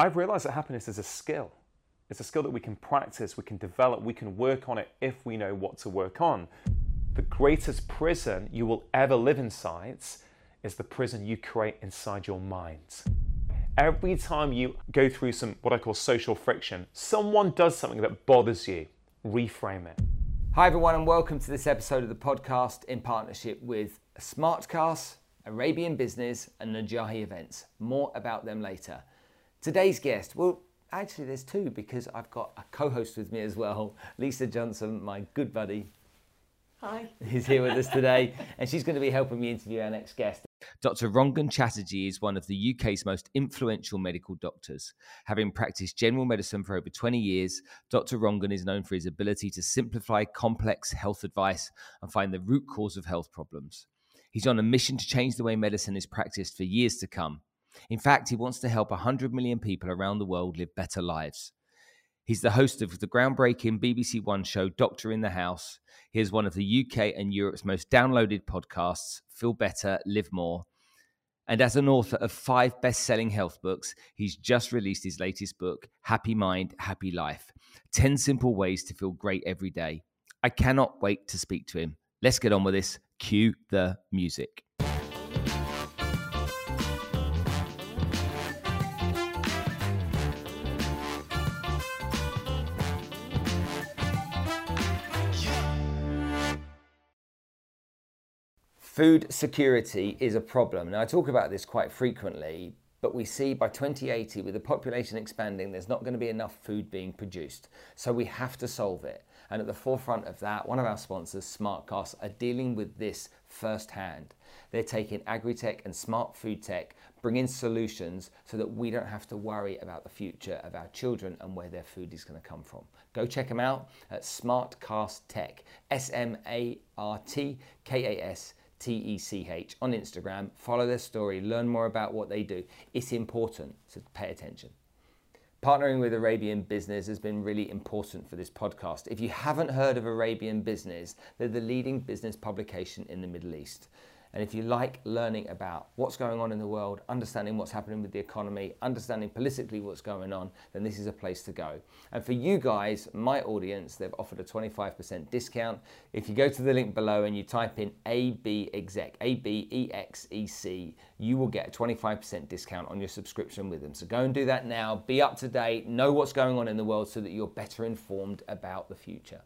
I've realized that happiness is a skill. It's a skill that we can practice, we can develop, we can work on it if we know what to work on. The greatest prison you will ever live inside is the prison you create inside your mind. Every time you go through some what I call social friction, someone does something that bothers you, reframe it. Hi, everyone, and welcome to this episode of the podcast in partnership with Smartkas, Arabian Business, and Najahi Events. More about them later. Today's guest, well, actually, there's two because I've got a co host with me as well, Lisa Johnson, my good buddy. Hi. Who's here with us today, and she's going to be helping me interview our next guest. Dr. Rangan Chatterjee is one of the UK's most influential medical doctors. Having practiced general medicine for over 20 years, Dr. Rangan is known for his ability to simplify complex health advice and find the root cause of health problems. He's on a mission to change the way medicine is practiced for years to come. In fact, he wants to help 100 million people around the world live better lives. He's the host of the groundbreaking BBC One show Doctor in the House. He is one of the UK and Europe's most downloaded podcasts, Feel Better, Live More. And as an author of five best selling health books, he's just released his latest book, Happy Mind, Happy Life 10 Simple Ways to Feel Great Every Day. I cannot wait to speak to him. Let's get on with this. Cue the music. Food security is a problem. Now, I talk about this quite frequently, but we see by 2080, with the population expanding, there's not going to be enough food being produced. So we have to solve it. And at the forefront of that, one of our sponsors, Smartkas, are dealing with this firsthand. They're taking agri-tech and smart food tech, bringing solutions so that we don't have to worry about the future of our children and where their food is going to come from. Go check them out at Smartkas Tech, S M A R T K A S T E C H on Instagram. Follow their story, learn more about what they do. It's important, so pay attention. Partnering with Arabian Business has been really important for this podcast. If you haven't heard of Arabian Business, they're the leading business publication in the Middle East. And if you like learning about what's going on in the world, understanding what's happening with the economy, understanding politically what's going on, then this is a place to go. And for you guys, my audience, they've offered a 25% discount. If you go to the link below and you type in AB Exec, A B E X E C, you will get a 25% discount on your subscription with them. So go and do that now. Be up to date, know what's going on in the world so that you're better informed about the future.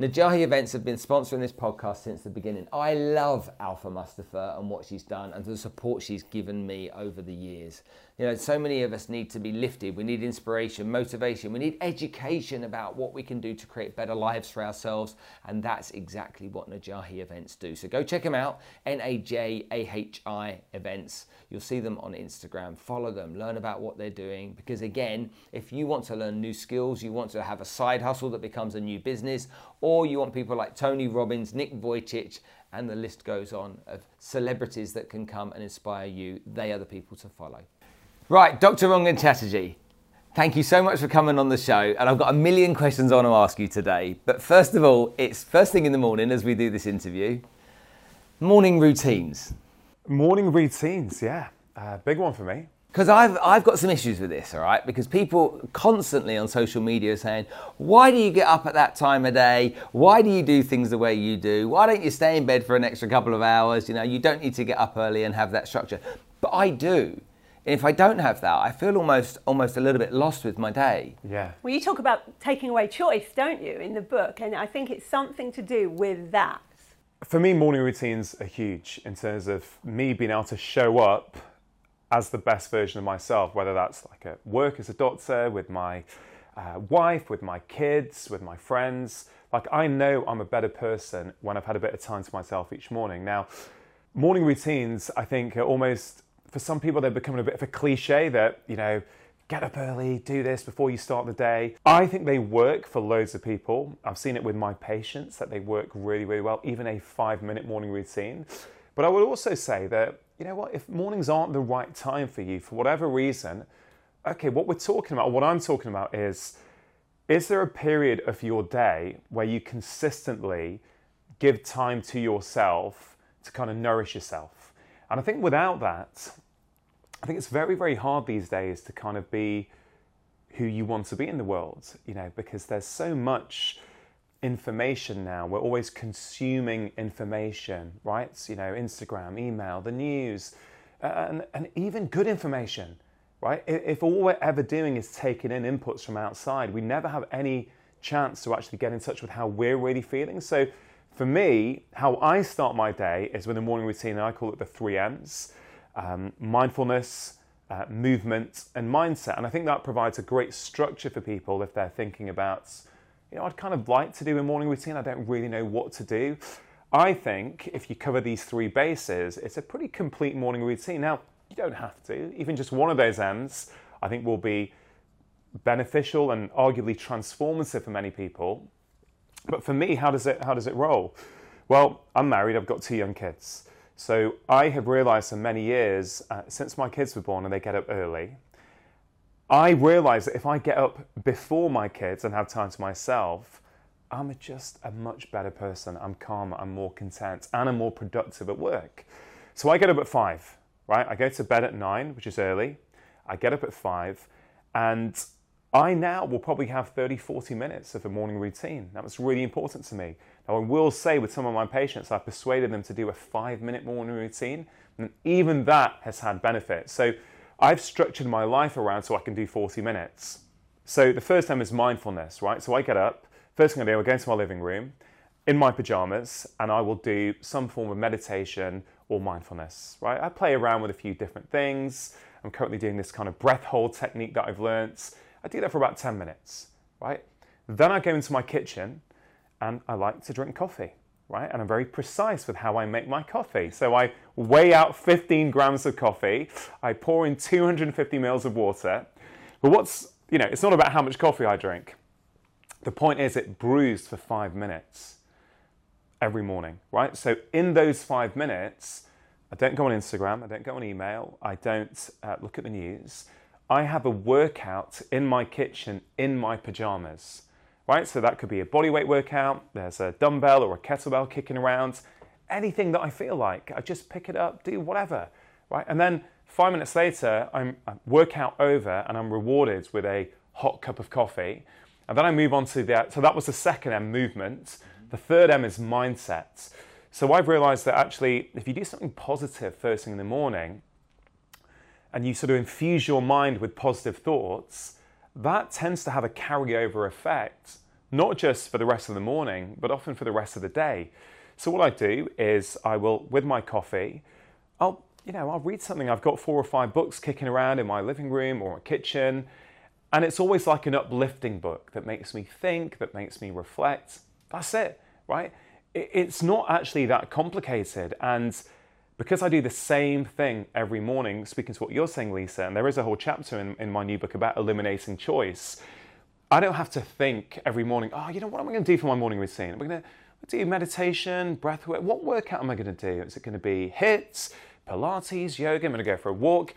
Najahi Events have been sponsoring this podcast since the beginning. I love Alpha Mustafa and what she's done and the support she's given me over the years. You know, so many of us need to be lifted. We need inspiration, motivation. We need education about what we can do to create better lives for ourselves. And that's exactly what Najahi events do. So go check them out N A J A H I events. You'll see them on Instagram. Follow them, learn about what they're doing. Because again, if you want to learn new skills, you want to have a side hustle that becomes a new business, or you want people like Tony Robbins, Nick Vujicic, and the list goes on of celebrities that can come and inspire you, they are the people to follow. Right, Dr. Rangan Chatterjee, thank you so much for coming on the show. And I've got a million questions I want to ask you today. But first of all, it's first thing in the morning as we do this interview. Morning routines. Morning routines, yeah. Uh, big one for me. Because I've, I've got some issues with this, all right? Because people constantly on social media are saying, why do you get up at that time of day? Why do you do things the way you do? Why don't you stay in bed for an extra couple of hours? You know, you don't need to get up early and have that structure. But I do. And if I don't have that, I feel almost almost a little bit lost with my day. Yeah. Well, you talk about taking away choice, don't you, in the book? And I think it's something to do with that. For me, morning routines are huge in terms of me being able to show up as the best version of myself, whether that's like at work as a doctor, with my uh, wife, with my kids, with my friends. Like, I know I'm a better person when I've had a bit of time to myself each morning. Now, morning routines, I think, are almost for some people, they're becoming a bit of a cliche that, you know, get up early, do this before you start the day. I think they work for loads of people. I've seen it with my patients that they work really, really well, even a five minute morning routine. But I would also say that, you know what, if mornings aren't the right time for you for whatever reason, okay, what we're talking about, what I'm talking about is, is there a period of your day where you consistently give time to yourself to kind of nourish yourself? And I think without that, I think it's very, very hard these days to kind of be who you want to be in the world, you know, because there's so much information now. We're always consuming information, right? You know, Instagram, email, the news, and, and even good information, right? If all we're ever doing is taking in inputs from outside, we never have any chance to actually get in touch with how we're really feeling. So for me, how I start my day is with a morning routine, and I call it the three M's um, mindfulness, uh, movement, and mindset. And I think that provides a great structure for people if they're thinking about, you know, I'd kind of like to do a morning routine, I don't really know what to do. I think if you cover these three bases, it's a pretty complete morning routine. Now, you don't have to, even just one of those M's, I think will be beneficial and arguably transformative for many people. But for me, how does it how does it roll? Well, I'm married. I've got two young kids. So I have realized for many years, uh, since my kids were born and they get up early, I realize that if I get up before my kids and have time to myself, I'm just a much better person. I'm calmer, I'm more content, and I'm more productive at work. So I get up at five, right? I go to bed at nine, which is early. I get up at five, and I now will probably have 30, 40 minutes of a morning routine. That was really important to me. Now, I will say with some of my patients, I persuaded them to do a five minute morning routine, and even that has had benefits. So I've structured my life around so I can do 40 minutes. So the first time is mindfulness, right? So I get up, first thing I do, I go into my living room in my pajamas, and I will do some form of meditation or mindfulness, right? I play around with a few different things. I'm currently doing this kind of breath hold technique that I've learnt I do that for about 10 minutes, right? Then I go into my kitchen and I like to drink coffee, right? And I'm very precise with how I make my coffee. So I weigh out 15 grams of coffee, I pour in 250 mils of water. But what's, you know, it's not about how much coffee I drink. The point is, it brews for five minutes every morning, right? So in those five minutes, I don't go on Instagram, I don't go on email, I don't uh, look at the news. I have a workout in my kitchen in my pajamas, right? So that could be a bodyweight workout, there's a dumbbell or a kettlebell kicking around, anything that I feel like. I just pick it up, do whatever, right? And then five minutes later, I'm workout over and I'm rewarded with a hot cup of coffee. And then I move on to the, so that was the second M movement. The third M is mindset. So I've realized that actually, if you do something positive first thing in the morning, and you sort of infuse your mind with positive thoughts, that tends to have a carryover effect, not just for the rest of the morning, but often for the rest of the day. So what I do is I will, with my coffee, I'll you know I'll read something. I've got four or five books kicking around in my living room or my kitchen, and it's always like an uplifting book that makes me think, that makes me reflect. That's it, right? It's not actually that complicated, and because I do the same thing every morning, speaking to what you're saying, Lisa, and there is a whole chapter in, in my new book about eliminating choice, I don't have to think every morning, oh, you know, what am I going to do for my morning routine? Am I going to do meditation, breath work? What workout am I going to do? Is it going to be HIIT, Pilates, yoga? I'm going to go for a walk.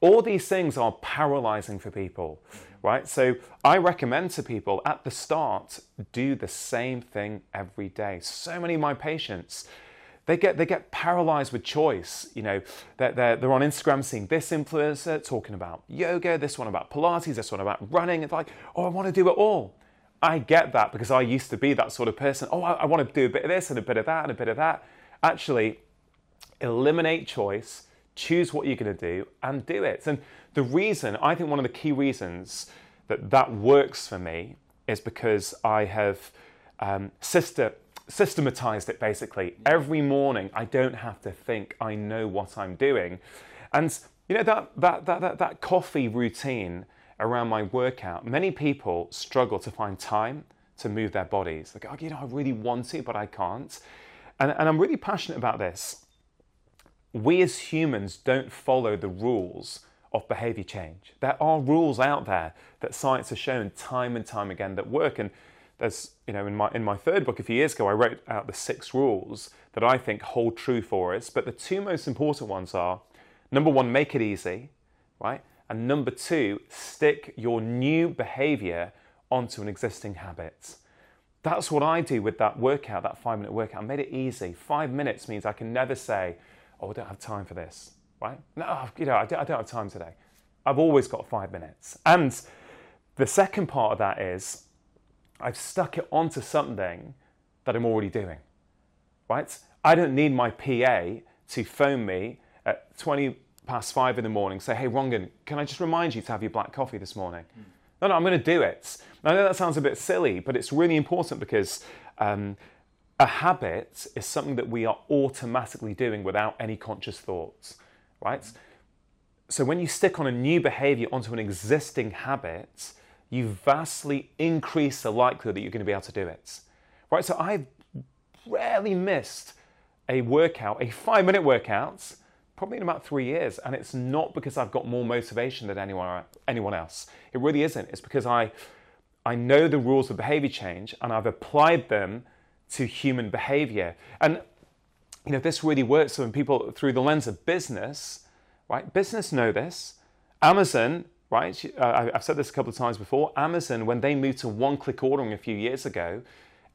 All these things are paralyzing for people, right? So I recommend to people at the start, do the same thing every day. So many of my patients, they get, they get paralyzed with choice. You know, they're, they're, they're on Instagram seeing this influencer talking about yoga, this one about Pilates, this one about running. It's like, oh, I want to do it all. I get that because I used to be that sort of person. Oh, I, I want to do a bit of this and a bit of that and a bit of that. Actually, eliminate choice, choose what you're going to do, and do it. And the reason, I think one of the key reasons that that works for me is because I have um, sister systematized it basically. Every morning, I don't have to think, I know what I'm doing. And you know, that, that, that, that, that coffee routine around my workout, many people struggle to find time to move their bodies. Like, oh, you know, I really want to, but I can't. And, and I'm really passionate about this. We as humans don't follow the rules of behavior change. There are rules out there that science has shown time and time again that work. And there's, you know, in my, in my third book a few years ago, I wrote out the six rules that I think hold true for us. But the two most important ones are number one, make it easy, right? And number two, stick your new behavior onto an existing habit. That's what I do with that workout, that five minute workout. I made it easy. Five minutes means I can never say, oh, I don't have time for this, right? No, you know, I don't, I don't have time today. I've always got five minutes. And The second part of that is I've stuck it onto something that I'm already doing, right? I don't need my PA to phone me at 20 past five in the morning, say, hey, Rangan, can I just remind you to have your black coffee this morning? Mm. No, no, I'm going to do it. I know that sounds a bit silly, but it's really important because um, a habit is something that we are automatically doing without any conscious thoughts, right? Mm. So when you stick on a new behavior onto an existing habit, you vastly increase the likelihood that you're going to be able to do it. Right? So I've rarely missed a workout, a five minute workout, probably in about three years. And it's not because I've got more motivation than anyone, anyone else. It really isn't. It's because I, I know the rules of behavior change and I've applied them to human behavior. And you know, this really works when people through the lens of business, right? Business know this. Amazon right? Uh, I've said this a couple of times before. Amazon, when they moved to one click ordering a few years ago,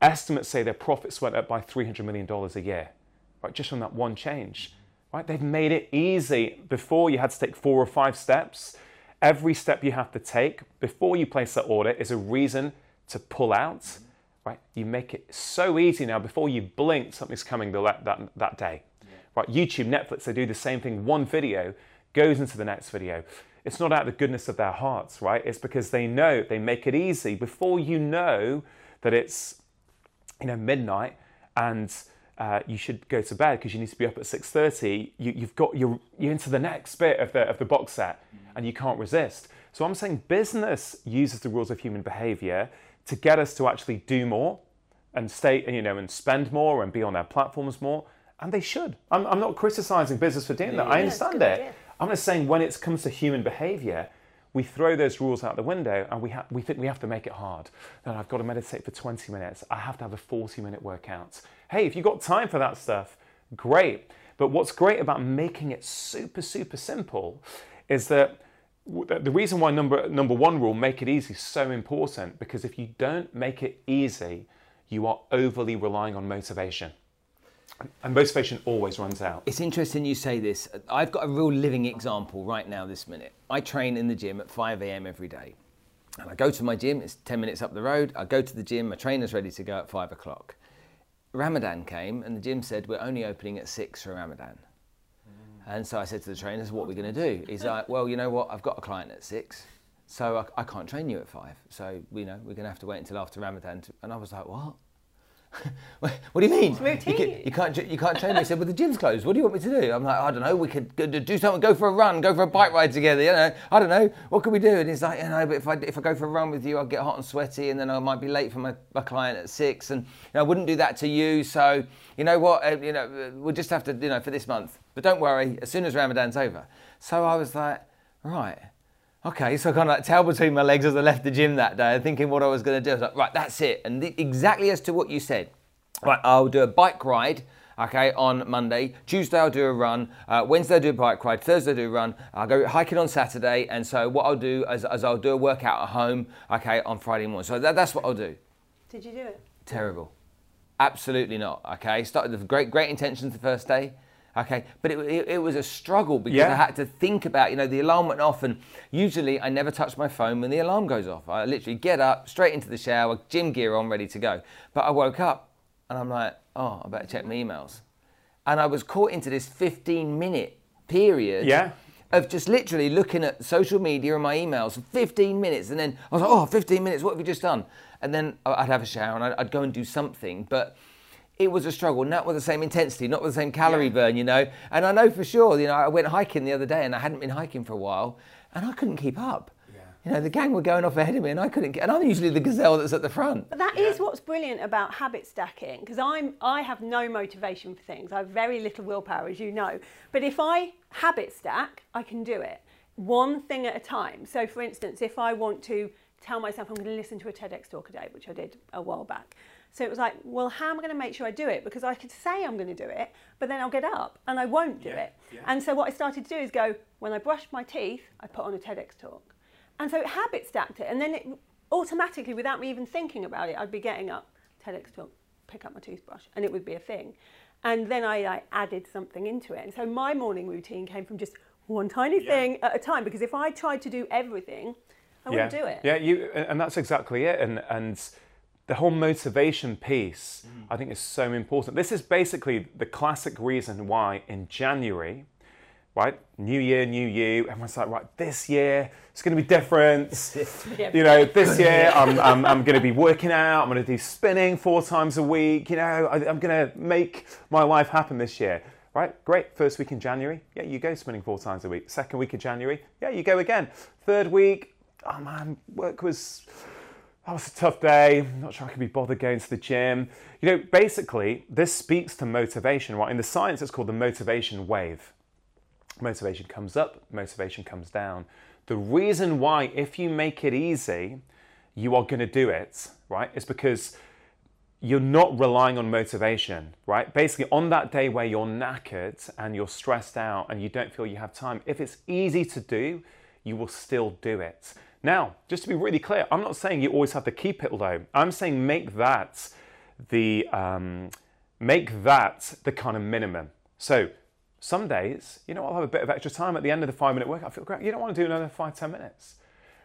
estimates say their profits went up by $300 million a year, right? Just from that one change, right? They've made it easy. Before you had to take four or five steps. Every step you have to take before you place that order is a reason to pull out, right? You make it so easy now. Before you blink, something's coming that, that, that day, right? YouTube, Netflix, they do the same thing. One video goes into the next video it's not out of the goodness of their hearts, right? It's because they know they make it easy. Before you know that it's you know midnight and uh, you should go to bed because you need to be up at 6.30 you, have got you're, you're into the next bit of the, of the box set and you can't resist. So i'm saying business uses the rules of human behavior to get us to actually do more and stay you know and spend more and be on their platforms more and they should. I'm, I'm not criticizing business for doing yeah, that i understand it. idea. I'm just saying when it comes to human behavior, we throw those rules out the window and we, ha- we think we have to make it hard. Then I've got to meditate for 20 minutes. I have to have a 40 minute workout. Hey, if you've got time for that stuff, great. But what's great about making it super, super simple is that the reason why number, number one rule, make it easy, is so important because if you don't make it easy, you are overly relying on motivation. And motivation always runs out. It's interesting you say this. I've got a real living example right now, this minute. I train in the gym at 5 a.m. every day. And I go to my gym, it's 10 minutes up the road. I go to the gym, my trainer's ready to go at 5 o'clock. Ramadan came and the gym said, We're only opening at 6 for Ramadan. And so I said to the trainers, What are we going to do? He's like, Well, you know what? I've got a client at 6. So I, I can't train you at 5. So, you know, we're going to have to wait until after Ramadan. To, and I was like, What? what do you mean? You, can, you, can't you can't train me. He said, "Well, the gym's closed. What do you want me to do?" I'm like, "I don't know. We could do something. Go for a run. Go for a bike ride together. You know, I don't know. What could we do?" And he's like, "You know, but if I if I go for a run with you, I'll get hot and sweaty, and then I might be late for my, my client at six, and you know, I wouldn't do that to you. So you know what? Uh, you know, we'll just have to you know for this month. But don't worry. As soon as Ramadan's over." So I was like, "Right." Okay, so I kind of like tail between my legs as I left the gym that day, thinking what I was going to do. I was like, right, that's it. And the, exactly as to what you said, Right, I'll do a bike ride okay, on Monday. Tuesday I'll do a run. Uh, Wednesday I'll do a bike ride. Thursday I'll do a run. I'll go hiking on Saturday. And so what I'll do is, is I'll do a workout at home, okay, on Friday morning. So that, that's what I'll do. Did you do it? Terrible. Absolutely not, okay. Started with great, great intentions the first day. Okay, but it, it, it, was a struggle because yeah. I had to think about, you know, the alarm went off, and usually I never touch my phone when the alarm goes off. I literally get up, straight into the shower, gym gear on, ready to go. But I woke up and I'm like, oh, I better check my emails. And I was caught into this 15 minute period yeah. of just literally looking at social media and my emails for 15 minutes. And then I was like, oh, 15 minutes, what have you just done? And then I'd have a shower and I'd, go and do something. But it was a struggle, not with the same intensity, not with the same calorie yeah. burn, you know. And I know for sure, you know, I went hiking the other day and I hadn't been hiking for a while and I couldn't keep up. You know, the gang were going off ahead of me, and I couldn't get. And I'm usually the gazelle that's at the front. But that yeah. is what's brilliant about habit stacking, because I'm I have no motivation for things. I have very little willpower, as you know. But if I habit stack, I can do it one thing at a time. So, for instance, if I want to tell myself I'm going to listen to a TEDx talk a day, which I did a while back. So it was like, well, how am I going to make sure I do it? Because I could say I'm going to do it, but then I'll get up and I won't do yeah, it. Yeah. And so what I started to do is go, when I brush my teeth, I put on a TEDx talk. And so it habit stacked it. And then it automatically, without me even thinking about it, I'd be getting up, TEDx talk, pick up my toothbrush, and it would be a thing. And then I, I added something into it. And so my morning routine came from just one tiny yeah. thing at a time because if I tried to do everything, I wouldn't do it. Yeah, you, and that's exactly it. And and the whole motivation piece, Mm. I think, is so important. This is basically the classic reason why in January, right, New Year, New You, everyone's like, right, this year it's going to be different. you know, this year I'm, I'm, I'm going to be working out. I'm going to do spinning four times a week. You know, I, I'm going to make my life happen this year. Right, great. First week in January, yeah, you go spinning four times a week. Second week of January, yeah, you go again. Third week, oh man, work was Oh, that was a tough day. I'm not sure I could be bothered going to the gym. You know, basically, this speaks to motivation, right? In the science, it's called the motivation wave. Motivation comes up, motivation comes down. The reason why, if you make it easy, you are going to do it, right, is because you're not relying on motivation, right? Basically, on that day where you're knackered and you're stressed out and you don't feel you have time, if it's easy to do, you will still do it. Now, just to be really clear, I'm not saying you always have to keep it low. I'm saying make that the um, make that the kind of minimum. So some days, you know, I'll have a bit of extra time at the end of the five minute workout. I feel great. You don't want to do another five, ten minutes.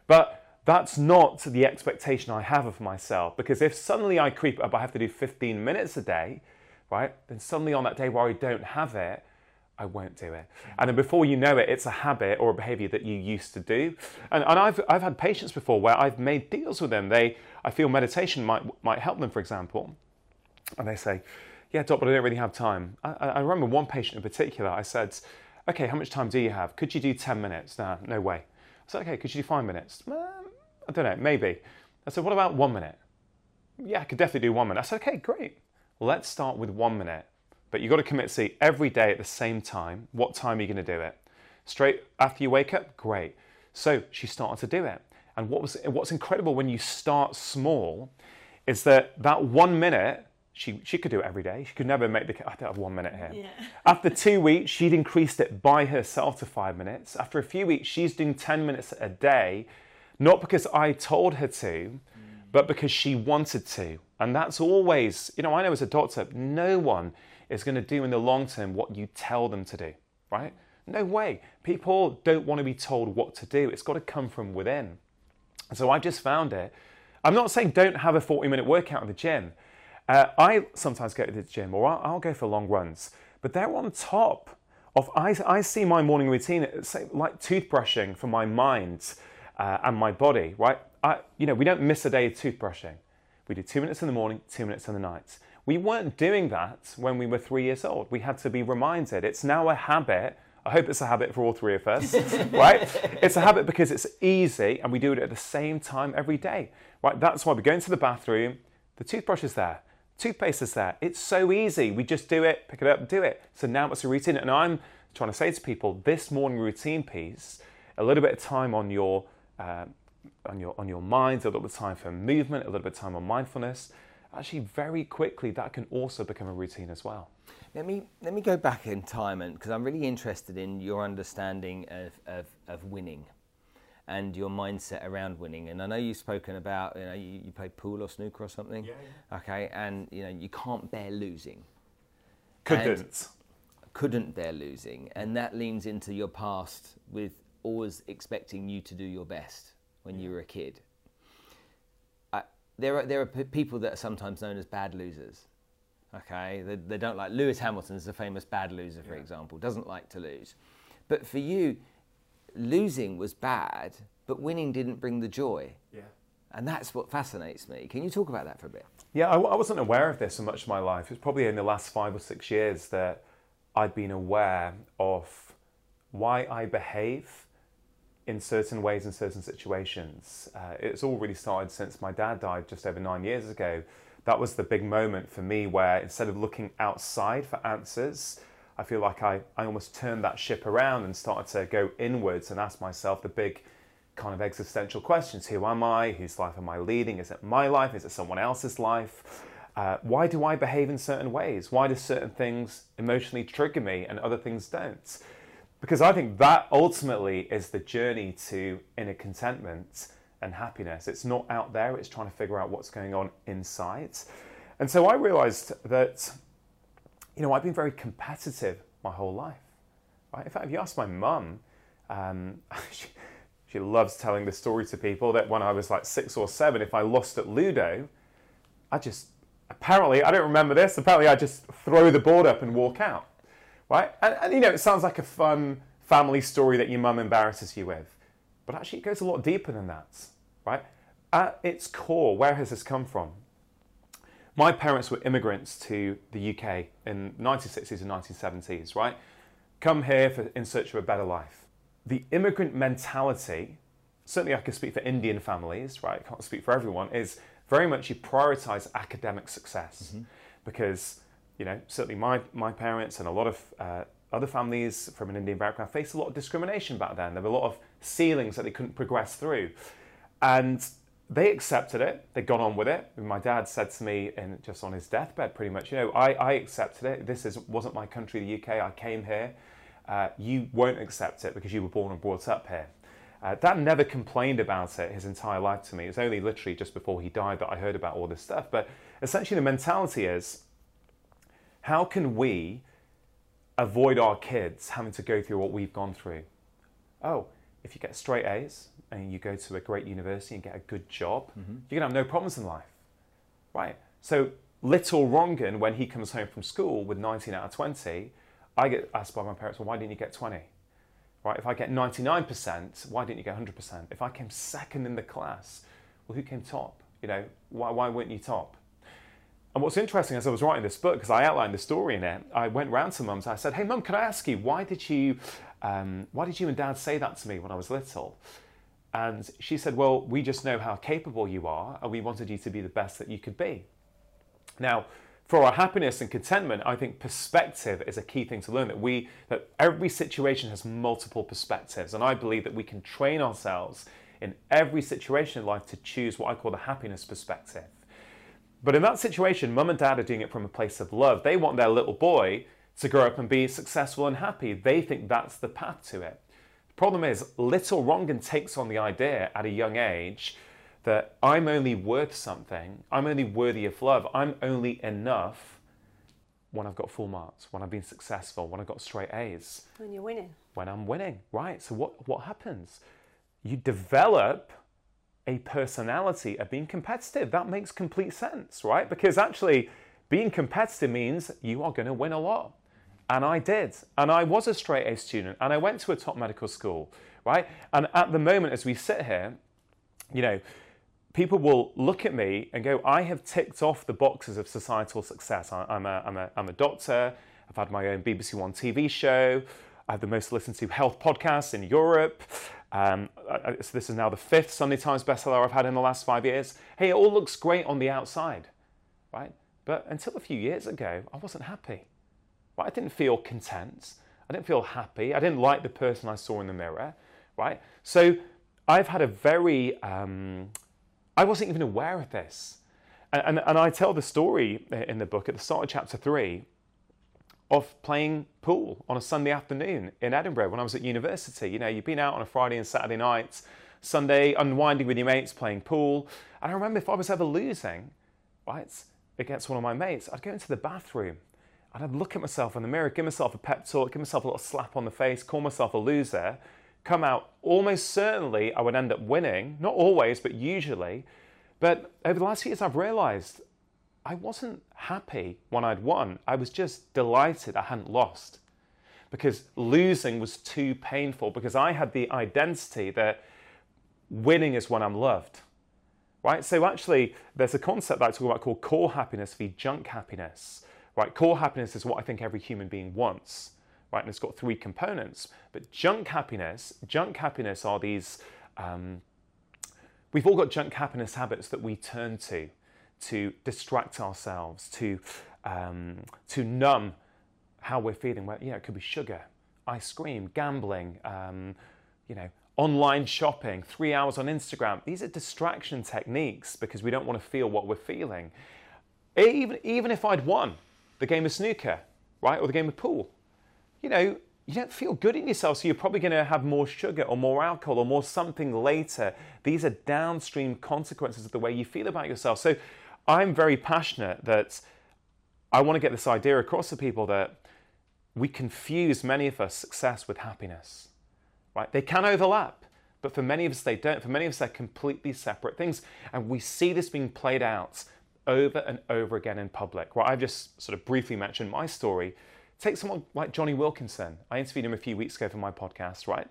But that's not the expectation I have of myself because if suddenly I creep up, I have to do 15 minutes a day, right? Then suddenly on that day where I don't have it, I won't do it. Mm. And then before you know it, it's a habit or a behavior that you used to do. And, and I've, I've had patients before where I've made deals with them. They, I feel meditation might, might help them, for example. And they say, yeah, doc, but I don't really have time. I, I remember one patient in particular, I said, okay, how much time do you have? Could you do 10 minutes? No, no way. I said, okay, could you do five minutes? I don't know, maybe. I said, what about one minute? Yeah, I could definitely do one minute. I said, okay, great. Let's start with one minute. But you've got to commit to every day at the same time. What time are you going to do it? Straight after you wake up? Great. So she started to do it. And what was, what's incredible when you start small is that that one minute, she, she could do it every day. She could never make the. I don't have one minute here. Yeah. After two weeks, she'd increased it by herself to five minutes. After a few weeks, she's doing 10 minutes a day, not because I told her to, mm. but because she wanted to. And that's always, you know, I know as a doctor, no one is going to do in the long term what you tell them to do, right? No way. People don't want to be told what to do. It's got to come from within. So I just found it. I'm not saying don't have a 40 minute workout in the gym. Uh, I sometimes go to the gym or I'll, I'll, go for long runs, but they're on top of, I, I see my morning routine like toothbrushing for my mind uh, and my body, right? I, you know, we don't miss a day of toothbrushing. We do two minutes in the morning, two minutes in the night. We weren't doing that when we were three years old. We had to be reminded. It's now a habit. I hope it's a habit for all three of us, right? It's a habit because it's easy and we do it at the same time every day, right? That's why we go into the bathroom, the toothbrush is there, toothpaste is there. It's so easy. We just do it, pick it up, do it. So now it's a routine. And I'm trying to say to people this morning routine piece, a little bit of time on your, uh, on your, on your mind, a little bit of time for movement, a little bit of time on mindfulness actually very quickly that can also become a routine as well. Let me let me go back in time and because I'm really interested in your understanding of, of, of, winning and your mindset around winning. And I know you've spoken about you know you, you play pool or snooker or something. Yeah, yeah. Okay, and you know you can't bear losing. Couldn't. And couldn't bear losing, and that leans into your past with always expecting you to do your best when you were a kid there are there are people that are sometimes known as bad losers. Okay, they, they don't like Lewis Hamilton is a famous bad loser, for yeah. example, doesn't like to lose. But for you, losing was bad, but winning didn't bring the joy. Yeah. And that's what fascinates me. Can you talk about that for a bit? Yeah, I, I wasn't aware of this so much of my life. It's probably in the last five or six years that I'd been aware of why I behave in certain ways in certain situations. Uh, it's all really started since my dad died just over nine years ago. That was the big moment for me where instead of looking outside for answers, I feel like I, I almost turned that ship around and started to go inwards and ask myself the big kind of existential questions Who am I? Whose life am I leading? Is it my life? Is it someone else's life? Uh, why do I behave in certain ways? Why do certain things emotionally trigger me and other things don't? Because I think that ultimately is the journey to inner contentment and happiness. It's not out there, it's trying to figure out what's going on inside. And so I realized that, you know, I've been very competitive my whole life. Right? In fact, if you ask my mum, um, she, She loves telling the story to people that when I was like six or seven, if I lost at Ludo, I just apparently I don't remember this. Apparently, I just throw the board up and walk out, right? And, and you know, it sounds like a fun family story that your mum embarrasses you with, but actually, it goes a lot deeper than that, right? At its core, where has this come from? My parents were immigrants to the UK in 1960s and 1970s, right? Come here for, in search of a better life. The immigrant mentality, certainly I can speak for Indian families, right? I can't speak for everyone, is very much you prioritize academic success mm-hmm. because, you know, certainly my, my parents and a lot of uh, other families from an Indian background faced a lot of discrimination back then. There were a lot of ceilings that they couldn't progress through. And they accepted it. They got on with it. My dad said to me, in, just on his deathbed, pretty much, you know, I, I accepted it. This is, wasn't my country, the UK. I came here. Uh, you won't accept it because you were born and brought up here. Uh, Dad never complained about it his entire life to me. It was only literally just before he died that I heard about all this stuff. But essentially, the mentality is how can we avoid our kids having to go through what we've gone through? Oh, if you get straight A's and you go to a great university and get a good job, mm-hmm. you're going to have no problems in life. Right? So, little Rangan, when he comes home from school with 19 out of 20, I get asked by my parents, well, why didn't you get 20? Right? If I get 99%, why didn't you get 100%? If I came second in the class, well, who came top? You know, why, why weren't you top? And what's interesting as I was writing this book, because I outlined the story in it, I went round to mums. I said, "Hey, mum, can I ask you why did you, um, why did you and dad say that to me when I was little?" And she said, "Well, we just know how capable you are, and we wanted you to be the best that you could be." Now, for our happiness and contentment, I think perspective is a key thing to learn that we that every situation has multiple perspectives, and I believe that we can train ourselves in every situation in life to choose what I call the happiness perspective. But in that situation, mum and dad are doing it from a place of love. They want their little boy to grow up and be successful and happy. They think that's the path to it. The problem is, little Rangan takes on the idea at a young age that I'm only worth something, I'm only worthy of love, I'm only enough when I've got full marks, when I've been successful, when I've got straight A's. When you're winning. When I'm winning, right. So what, what happens? You develop a personality of being competitive. That makes complete sense, right? Because actually, being competitive means you are going to win a lot. And I did. And I was a straight A student and I went to a top medical school, right? And at the moment, as we sit here, you know, people will look at me and go, I have ticked off the boxes of societal success. I'm a, I'm a, I'm a doctor, I've had my own BBC One TV show, I have the most listened to health podcast in Europe. Um, so this is now the fifth Sunday Times bestseller I've had in the last five years. Hey, it all looks great on the outside, right? But until a few years ago, I wasn't happy. I didn't feel content. I didn't feel happy. I didn't like the person I saw in the mirror, right? So I've had a very um, I wasn't even aware of this. And, and, and, I tell the story in the book at the start of chapter three of playing pool on a Sunday afternoon in Edinburgh when I was at university. You know, you've been out on a Friday and Saturday nights, Sunday, unwinding with your mates, playing pool. And I remember if I was ever losing, right, against one of my mates, I'd go into the bathroom and I'd look at myself in the mirror, give myself a pep talk, give myself a little slap on the face, call myself a loser, come out, almost certainly I would end up winning. Not always, but usually. But over the last few years, I've realized I wasn't happy when I'd won. I was just delighted I hadn't lost because losing was too painful because I had the identity that winning is when I'm loved. Right? So actually, there's a concept that I talk about called core happiness v junk happiness. Right? Core happiness is what I think every human being wants right? And it's got three components. But junk happiness, junk happiness are these. Um, we've all got junk happiness habits that we turn to to distract ourselves, to um, to numb how we're feeling. Well, you know, it could be sugar, ice cream, gambling, um, you know, online shopping, three hours on Instagram. These are distraction techniques because we don't want to feel what we're feeling. Even even if I'd won the game of snooker, right, or the game of pool, you know, you don't feel good in yourself, so you're probably going to have more sugar or more alcohol or more something later. These are downstream consequences of the way you feel about yourself. So I'm very passionate that I want to get this idea across to people that we confuse many of us success with happiness. Right? They can overlap, But for many of us, they don't. For many of us, they're completely separate things. And we see this being played out over and over again in public. Right? I've just sort of briefly mentioned my story. Take someone like Jonny Wilkinson. I interviewed him a few weeks ago for my podcast, right?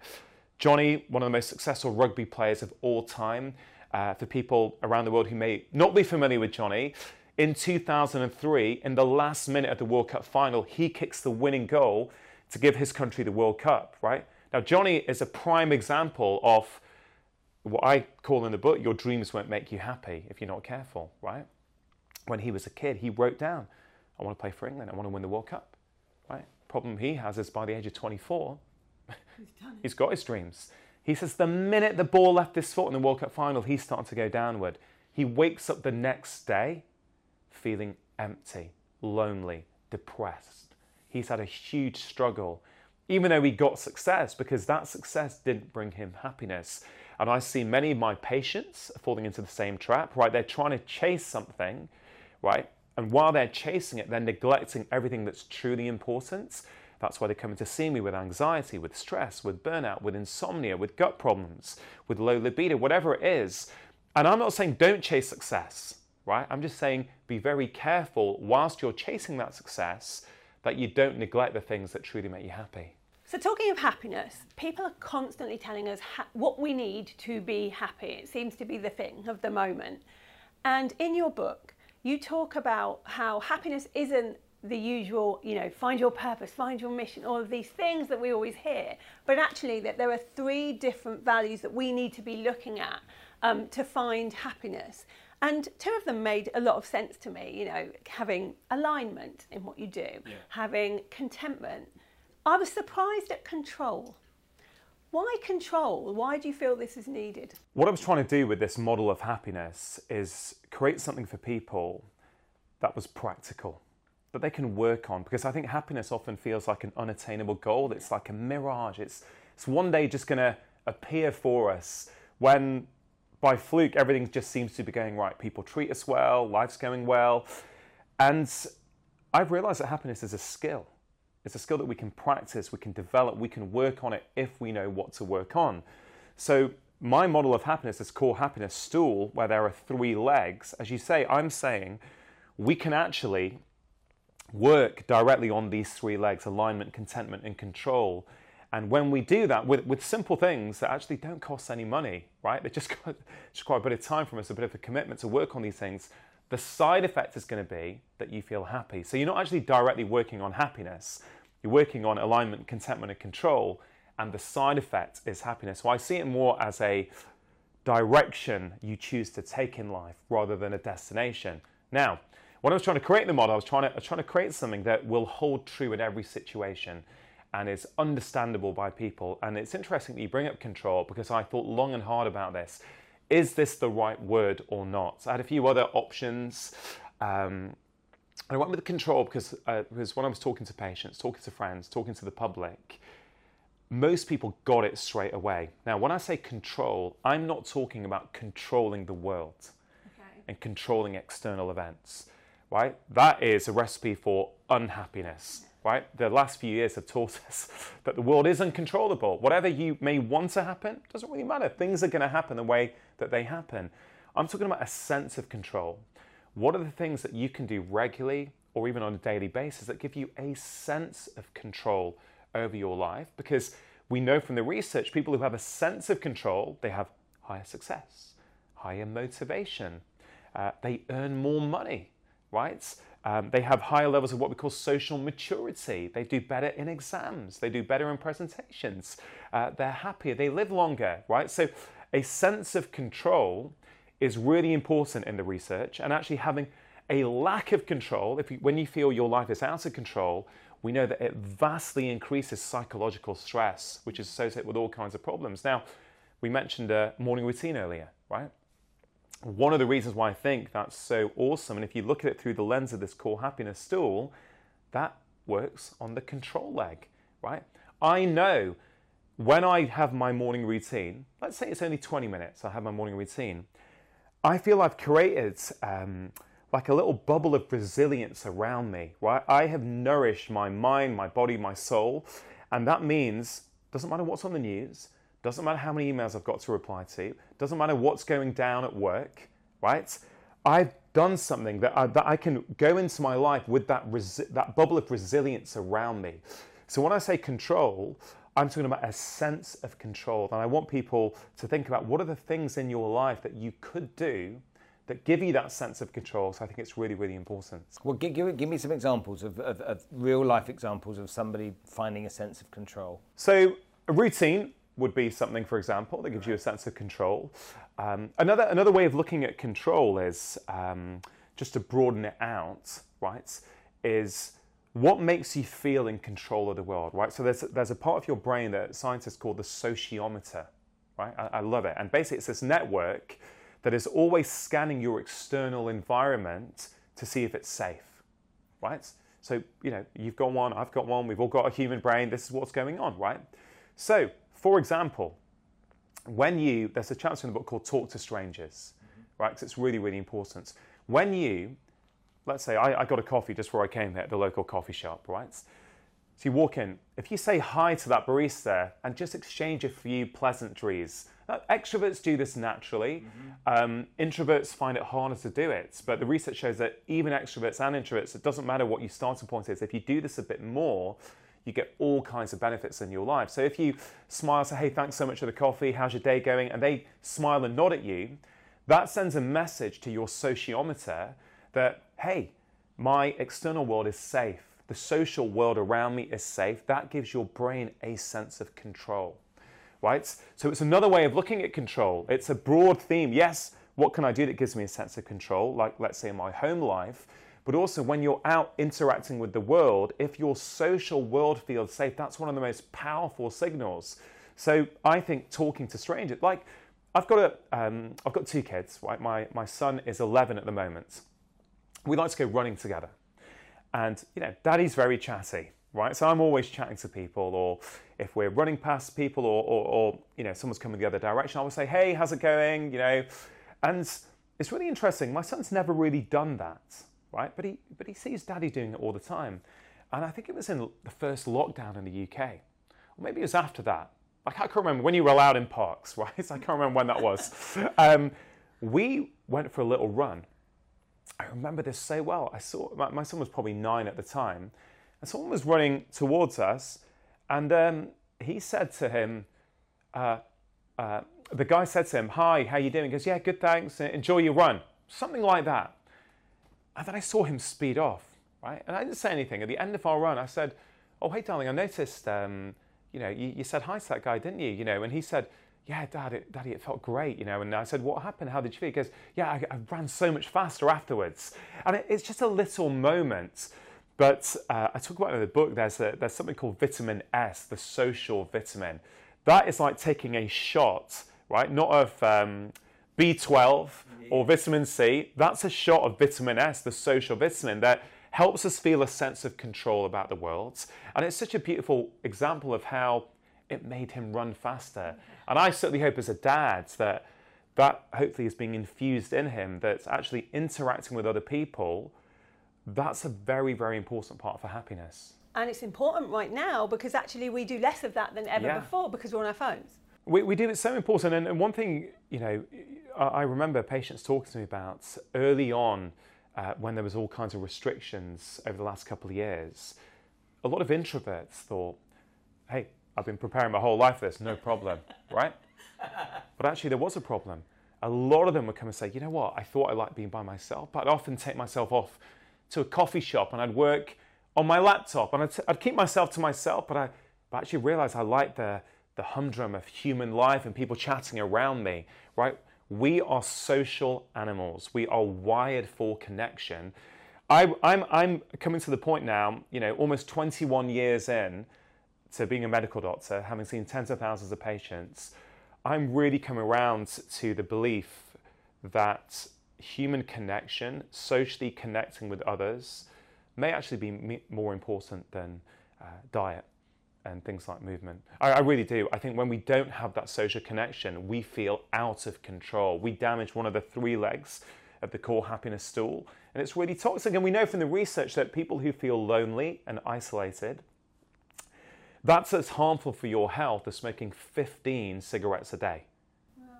Jonny, one of the most successful rugby players of all time. Uh, for people around the world who may not be familiar with Jonny, in 2003, in the last minute of the World Cup final, he kicks the winning goal to give his country the World Cup, right? Now, Jonny is a prime example of what I call in the book, your dreams won't make you happy if you're not careful, right? When he was a kid, he wrote down, I want to play for England, I want to win the World Cup, right? Problem he has is by the age of 24, he's, he's got his dreams. He says the minute the ball left his foot in the World Cup final, he's starting to go downward. He wakes up the next day feeling empty, lonely, depressed. He's had a huge struggle, even though he got success, because that success didn't bring him happiness. And I see many of my patients falling into the same trap, right? They're trying to chase something, right? And while they're chasing it, they're neglecting everything that's truly important. That's why they're coming to see me with anxiety, with stress, with burnout, with insomnia, with gut problems, with low libido, whatever it is. And I'm not saying don't chase success right? I'm just saying be very careful whilst you're chasing that success that you don't neglect the things that truly make you happy. So, talking of happiness, people are constantly telling us ha- what we need to be happy. It seems to be the thing of the moment. And in your book, you talk about how happiness isn't the usual, you know, find your purpose, find your mission, all of these things that we always hear, but actually that there are three different values that we need to be looking at um, to find happiness. And two of them made a lot of sense to me, you know, having alignment in what you do, yeah. having contentment. I was surprised at control. Why control? Why do you feel this is needed? What I was trying to do with this model of happiness is create something for people that was practical, that they can work on. Because I think happiness often feels like an unattainable goal. It's like a mirage. It's, it's one day just going to appear for us when by fluke, everything just seems to be going right. People treat us well, life's going well. And I've realized that happiness is a skill. It's a skill that we can practice, we can develop, we can work on it if we know what to work on. So, my model of happiness is core happiness stool, where there are three legs. As you say, I'm saying we can actually work directly on these three legs alignment, contentment, and control and when we do that with, with simple things that actually don't cost any money, right? They just, just quite a bit of time from us, a bit of a commitment to work on these things. The side effect is going to be that you feel happy. So you're not actually directly working on happiness. You're working on alignment, contentment, and control. And the side effect is happiness. So I see it more as a direction you choose to take in life rather than a destination. Now, when I was trying to create the model, I was trying to, I was trying to create something that will hold true in every situation and is understandable by people. And it's interesting that you bring up control because I thought long and hard about this. Is this the right word or not? So I had a few other options. Um, I went with control because, uh, because when I was talking to patients, talking to friends, talking to the public, most people got it straight away. Now, when I say control, I'm not talking about controlling the world okay. and controlling external events, right? That is a recipe for unhappiness right? The last few years have taught us that the world is uncontrollable. Whatever you may want to happen doesn't really matter. Things are going to happen the way that they happen. I'm talking about a sense of control. What are the things that you can do regularly or even on a daily basis that give you a sense of control over your life? Because we know from the research, people who have a sense of control, they have higher success, higher motivation, uh, they earn more money, right? Um, they have higher levels of what we call social maturity. They do better in exams. They do better in presentations. Uh, they're happier. They live longer, right? So, a sense of control is really important in the research. And actually, having a lack of control, if you, when you feel your life is out of control, we know that it vastly increases psychological stress, which is associated with all kinds of problems. Now, we mentioned a morning routine earlier, right? One of the reasons why I think that's so awesome, and if you look at it through the lens of this core happiness stool, that works on the control leg, right? I know when I have my morning routine, let's say it's only 20 minutes, I have my morning routine, I feel I've created um, like a little bubble of resilience around me, right? I have nourished my mind, my body, my soul, and that means doesn't matter what's on the news, Doesn't matter how many emails I've got to reply to. Doesn't matter what's going down at work, right? I've done something that I, that I can go into my life with that, resi- that bubble of resilience around me. So when I say control, I'm talking about a sense of control. And I want people to think about what are the things in your life that you could do that give you that sense of control. So I think it's really, really important. Well, give, give, give me some examples of, of, of real life examples of somebody finding a sense of control. So a routine would be something, for example, that gives you a sense of control. Um, another, another way of looking at control is um, just to broaden it out, right? Is what makes you feel in control of the world, right? So there's, there's a part of your brain that scientists call the sociometer, right? I, I love it. And basically, it's this network that is always scanning your external environment to see if it's safe, right? So, you know, you've got one, I've got one, we've all got a human brain, this is what's going on, right? So, for example, when you, there's a chapter in the book called Talk to Strangers, mm-hmm. right? Because it's really, really important. When you, let's say I, I, got a coffee just before I came here at the local coffee shop, right? So you walk in, if you say hi to that barista and just exchange a few pleasantries, uh, extroverts do this naturally. Mm-hmm. Um, introverts find it harder to do it, but the research shows that even extroverts and introverts, it doesn't matter what your starting point is. If you do this a bit more, you get all kinds of benefits in your life. So if you smile, say, hey, thanks so much for the coffee, how's your day going? And they smile and nod at you, that sends a message to your sociometer that, hey, my external world is safe. The social world around me is safe. That gives your brain a sense of control, right? So it's another way of looking at control. It's a broad theme. Yes, what can I do that gives me a sense of control? Like, let's say, in my home life but also when you're out interacting with the world, if your social world feels safe, that's one of the most powerful signals. So I think talking to strangers, like I've got a, um, I've got two kids. Right, my my son is 11 at the moment. We like to go running together, and you know, Daddy's very chatty, right? So I'm always chatting to people, or if we're running past people, or or, or you know, someone's coming the other direction, I will say, "Hey, how's it going?" You know, and it's really interesting. My son's never really done that right? But he, but he sees daddy doing it all the time. And I think it was in the first lockdown in the UK, or maybe it was after that. Like, I can't remember when you were allowed in parks, right? I can't remember when that was. Um, we went for a little run. I remember this so well. I saw my, my, son was probably nine at the time, and someone was running towards us, and um, he said to him, uh, uh, the guy said to him, "Hi, how you doing?" He goes, "Yeah, good, thanks. Enjoy your run." Something like that. And then I saw him speed off, right? And I didn't say anything. At the end of our run, I said, Oh, hey, darling, I noticed, um, you know, you, you, said hi to that guy, didn't you? You know, and he said, Yeah, Dad, it, Daddy, it felt great, you know. And I said, What happened? How did you feel? He goes, Yeah, I, I ran so much faster afterwards. And it, it's just a little moment. But uh, I talk about in the book, there's, a, there's something called vitamin S, the social vitamin. That is like taking a shot, right? Not of. Um, B12 or vitamin C, that's a shot of vitamin S, the social vitamin that helps us feel a sense of control about the world. And it's such a beautiful example of how it made him run faster. And I certainly hope as a dad that that hopefully is being infused in him, that's actually interacting with other people. That's a very, very important part for happiness. And it's important right now because actually we do less of that than ever yeah. before because we're on our phones. We, we do. It's so important. And, and one thing, you know, I remember patients talking to me about early on uh, when there was all kinds of restrictions over the last couple of years. A lot of introverts thought, "Hey, I've been preparing my whole life for this, no problem, right?" But actually, there was a problem. A lot of them would come and say, "You know what? I thought I liked being by myself, but I'd often take myself off to a coffee shop and I'd work on my laptop and I'd, I'd keep myself to myself, but I but actually realized I liked the the humdrum of human life and people chatting around me, right? We are social animals. We are wired for connection. I, I'm, I'm coming to the point now, you know, almost 21 years in to being a medical doctor, having seen tens of thousands of patients, I'm really coming around to the belief that human connection, socially connecting with others, may actually be more important than uh, diet and things like movement. I, I, really do. I think when we don't have that social connection, we feel out of control. We damage one of the three legs of the core happiness stool, and it's really toxic. And we know from the research that people who feel lonely and isolated, That's as harmful for your health as smoking 15 cigarettes a day.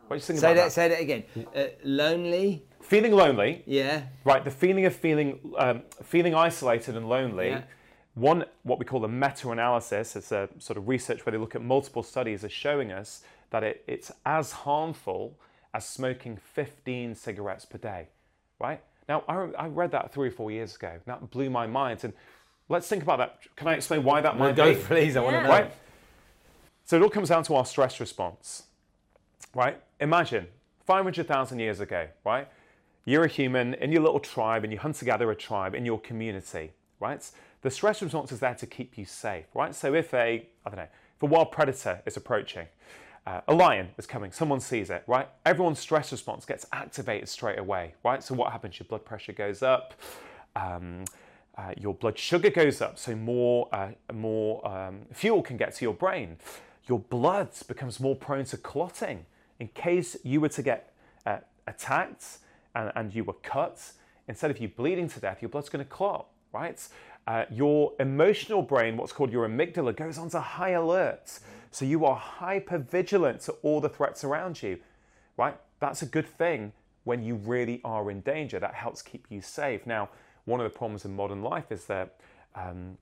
What do you think Say about that. Say that again. Uh, lonely. Feeling lonely, Yeah. right? The feeling of feeling um, feeling isolated and lonely. Yeah. One, what we call a meta-analysis, it's a sort of research where they look at multiple studies, is showing us that it, it's as harmful as smoking 15 cigarettes per day, right? Now, I, I read that three or four years ago. That blew my mind. And let's think about that. Can I explain why that might Go, be? please. I want to Yeah. know. right? So it all comes down to our stress response, right? Imagine 500,000 years ago, right? You're a human in your little tribe and you hunt together a tribe in your community, right? The stress response is there to keep you safe, right? So if a, I don't know, if a wild predator is approaching, uh, a lion is coming, someone sees it, right? Everyone's stress response gets activated straight away, right? So what happens? Your blood pressure goes up, um, uh, your blood sugar goes up, so more uh, more um, fuel can get to your brain. Your blood becomes more prone to clotting. In case you were to get uh, attacked and, and you were cut, instead of you bleeding to death, your blood's going to clot, right? Uh, your emotional brain, what's called your amygdala, goes on to high alert. So you are hyper vigilant to all the threats around you, right? That's a good thing when you really are in danger. That helps keep you safe. Now, one of the problems in modern life is that um,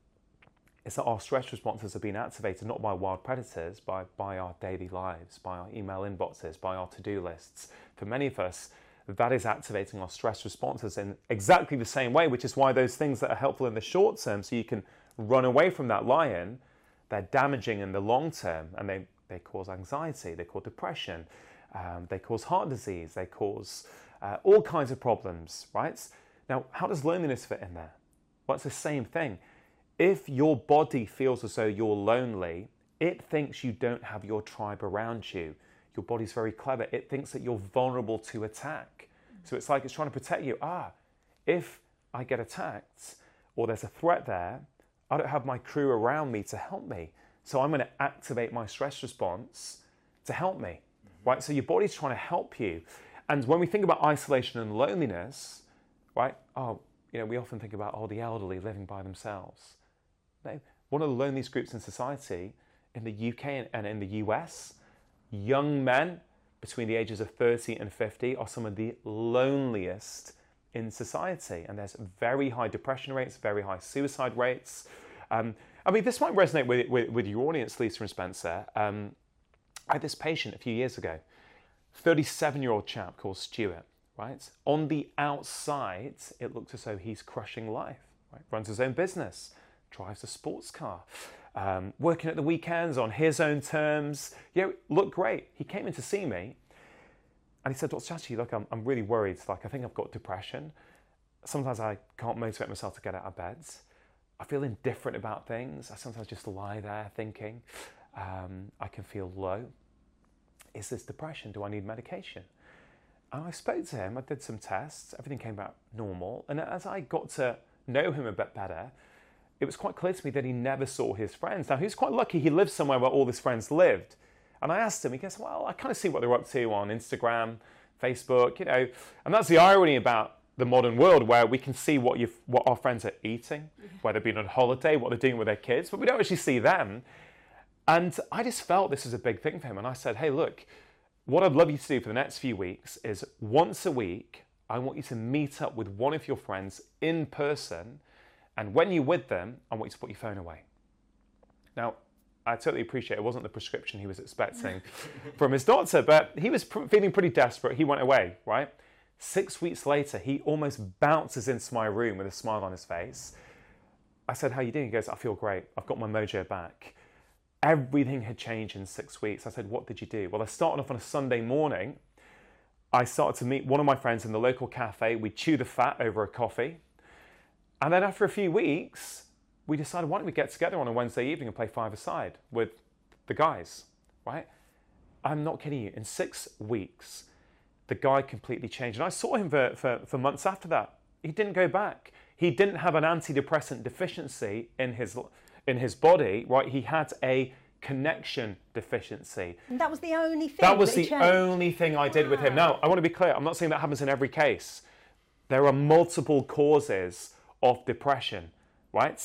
is that our stress responses have been activated not by wild predators, by, by our daily lives, by our email inboxes, by our to do lists. For many of us, that is activating our stress responses in exactly the same way, which is why those things that are helpful in the short term, so you can run away from that lion, they're damaging in the long term and they, they cause anxiety, they cause depression, um, they cause heart disease, they cause uh, all kinds of problems, right? Now, how does loneliness fit in there? Well, it's the same thing. If your body feels as though you're lonely, it thinks you don't have your tribe around you. Your body's very clever. It thinks that you're vulnerable to attack. So it's like it's trying to protect you. Ah, if I get attacked or there's a threat there, I don't have my crew around me to help me. So I'm going to activate my stress response to help me. Right? So your body's trying to help you. And when we think about isolation and loneliness, right? Oh, you know, we often think about oh the elderly living by themselves. No, one of the loneliest groups in society in the UK and in the US, young men between the ages of 30 and 50 are some of the loneliest in society. And there's very high depression rates, very high suicide rates. Um, I mean, this might resonate with, with, with your audience, Lisa and Spencer. Um, I had this patient a few years ago, 37 year old chap called Stuart, right? On the outside, it looks as though he's crushing life, right? Runs his own business, drives a sports car, um, working at the weekends on his own terms. You know, looked great. He came in to see me and he said, Dr. Chatterjee, look, I'm, I'm really worried. Like, I think I've got depression. Sometimes I can't motivate myself to get out of bed. I feel indifferent about things. I sometimes just lie there thinking. Um, I can feel low. Is this depression? Do I need medication? And I spoke to him, I did some tests, everything came back normal. And as I got to know him a bit better, it was quite clear to me that he never saw his friends. Now, he was quite lucky he lived somewhere where all his friends lived. And I asked him, he goes, Well, I kind of see what they're up to on Instagram, Facebook, you know. And that's the irony about the modern world where we can see what, you've, what our friends are eating, mm-hmm. where they've been on holiday, what they're doing with their kids, but we don't actually see them. And I just felt this was a big thing for him. And I said, Hey, look, what I'd love you to do for the next few weeks is once a week, I want you to meet up with one of your friends in person. And when you're with them, I want you to put your phone away. Now, I totally appreciate it wasn't the prescription he was expecting from his doctor, but he was pr- feeling pretty desperate. He went away, right? Six weeks later, he almost bounces into my room with a smile on his face. I said, How you doing? He goes, I feel great. I've got my mojo back. Everything had changed in six weeks. I said, What did you do? Well, I started off on a Sunday morning. I started to meet one of my friends in the local cafe. We chew the fat over a coffee. And then after a few weeks, we decided, why don't we get together on a Wednesday evening and play five-a-side with the guys, right? I'm not kidding you. In six weeks, the guy completely changed. And I saw him for, for, for months after that. He didn't go back. He didn't have an antidepressant deficiency in his, in his body, right? He had a connection deficiency. And that was the only thing. That was he the changed. only thing I did with him. Now, I want to be clear. I'm not saying that happens in every case. There are multiple causes of depression, right?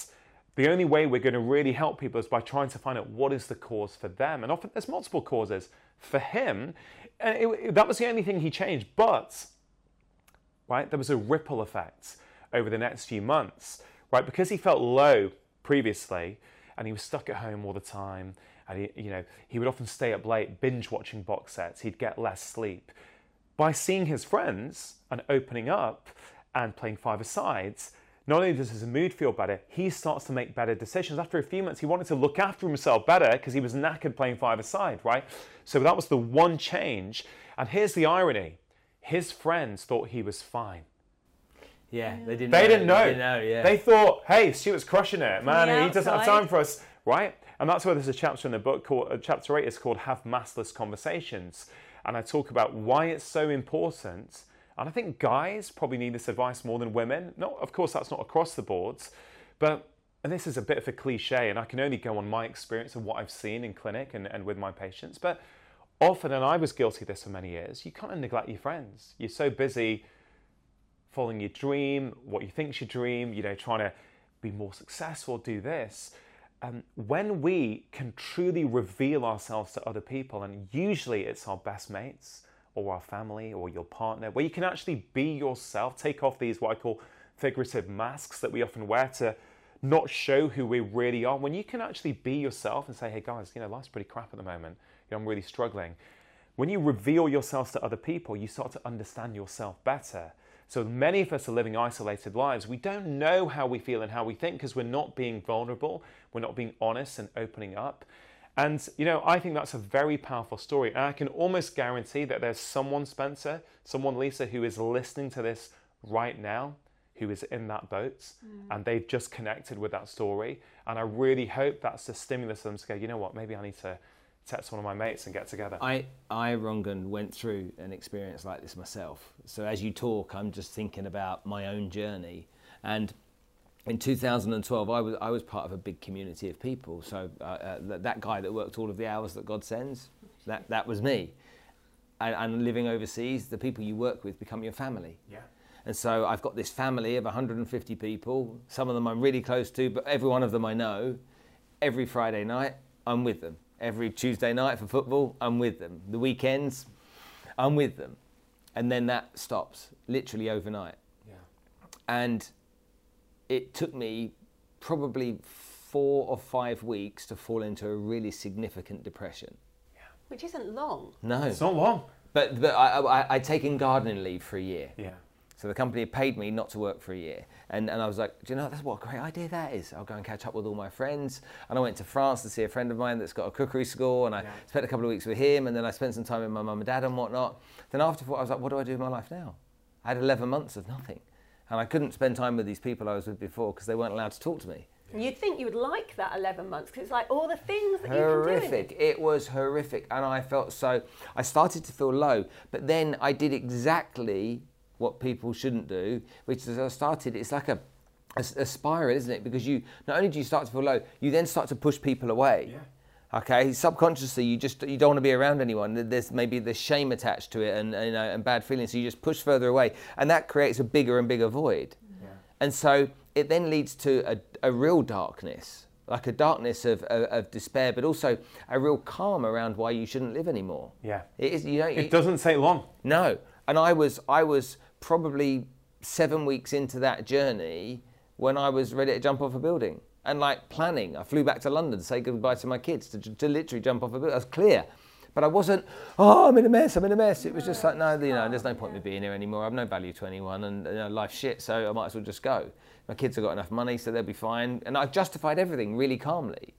the only way we're going to really help people is by trying to find out what is the cause for them. And often there's multiple causes. For him, and it, that was the only thing he changed. But, right, there was a ripple effect over the next few months, right? Because he felt low previously and he was stuck at home all the time and he, you know, he would often stay up late binge watching box sets. He'd get less sleep. By seeing his friends and opening up and playing five-a-sides, not only does his mood feel better, he starts to make better decisions. After a few months, he wanted to look after himself better because he was knackered playing five-a-side, right? So that was the one change. And here's the irony: his friends thought he was fine. Yeah, they didn't. They know. didn't know. They didn't know. Yeah. They thought, "Hey, Stuart's crushing it, man. the and he doesn't have time for us, right?" And that's why there's a chapter in the book called uh, chapter eight is called "Have Maskless Conversations," and I talk about why it's so important. And I think guys probably need this advice more than women. Not, of course, that's not across the boards, but and this is a bit of a cliche, and I can only go on my experience and what I've seen in clinic and, and with my patients. But often, and I was guilty of this for many years, you kind of neglect your friends. You're so busy following your dream, what you think's your dream, you know, trying to be more successful, do this. Um, when we can truly reveal ourselves to other people, and usually it's our best mates or our family or your partner, where you can actually be yourself, take off these what I call figurative masks that we often wear to not show who we really are. When you can actually be yourself and say, hey guys, you know, life's pretty crap at the moment, you know, I'm really struggling. When you reveal yourselves to other people, you start to understand yourself better. So many of us are living isolated lives. We don't know how we feel and how we think because we're not being vulnerable, we're not being honest and opening up. And you know, I think that's a very powerful story. And I can almost guarantee that there's someone, Spencer, someone, Lisa, who is listening to this right now, who is in that boat, mm. and they've just connected with that story. And I really hope that's the stimulus for them to go, you know what, maybe I need to text one of my mates and get together. I, I, Rangan, went through an experience like this myself. So as you talk, I'm just thinking about my own journey. And in 2012, I was, I was part of a big community of people. So uh, uh, that, that guy that worked all of the hours that God sends, that, that was me. And, and living overseas, the people you work with become your family. yeah. And so I've got this family of 150 people. Some of them I'm really close to, but every one of them I know. Every Friday night, I'm with them. Every Tuesday night for football, I'm with them. The weekends, I'm with them. And then that stops, literally overnight. Yeah. And it took me probably four or five weeks to fall into a really significant depression. Yeah. Which isn't long. No. It's not long. But, but I, I, I'd taken gardening leave for a year. Yeah. So the company had paid me not to work for a year. And, and I was like, do you know, that's what a great idea that is. I'll go and catch up with all my friends. And I went to France to see a friend of mine that's got a cookery school. And I Yeah. spent a couple of weeks with him. And then I spent some time with my mum and dad and whatnot. Then after, I was like, what do I do with my life now? I had 11 months of nothing. And I couldn't spend time with these people I was with before because they weren't allowed to talk to me. And you'd think you would like that 11 months because it's like all the things that you can do. horrific. It was horrific, and I felt so. I started to feel low, but then I did exactly what people shouldn't do, which is I started. It's like a, a, a spiral, isn't it? Because you not only do you start to feel low, you then start to push people away. Okay, subconsciously you just you don't want to be around anyone. There's maybe the shame attached to it and you know and bad feelings, so you just push further away, and that creates a bigger and bigger void. And so it then leads to a, a real darkness, like a darkness of, of, of despair, but also a real calm around why you shouldn't live anymore. Yeah. It is, you know, It doesn't take long. no. And I was, I was probably seven weeks into that journey when I was ready to jump off a building. And like planning, I flew back to London to say goodbye to my kids, to, to literally jump off a building. I was clear. But I wasn't, oh, I'm in a mess, I'm in a mess. It was just like, no, you know, there's no point in me being here anymore. I've no value to anyone and you know, life's shit, so I might as well just go. My kids have got enough money, so they'll be fine. And I justified everything really calmly.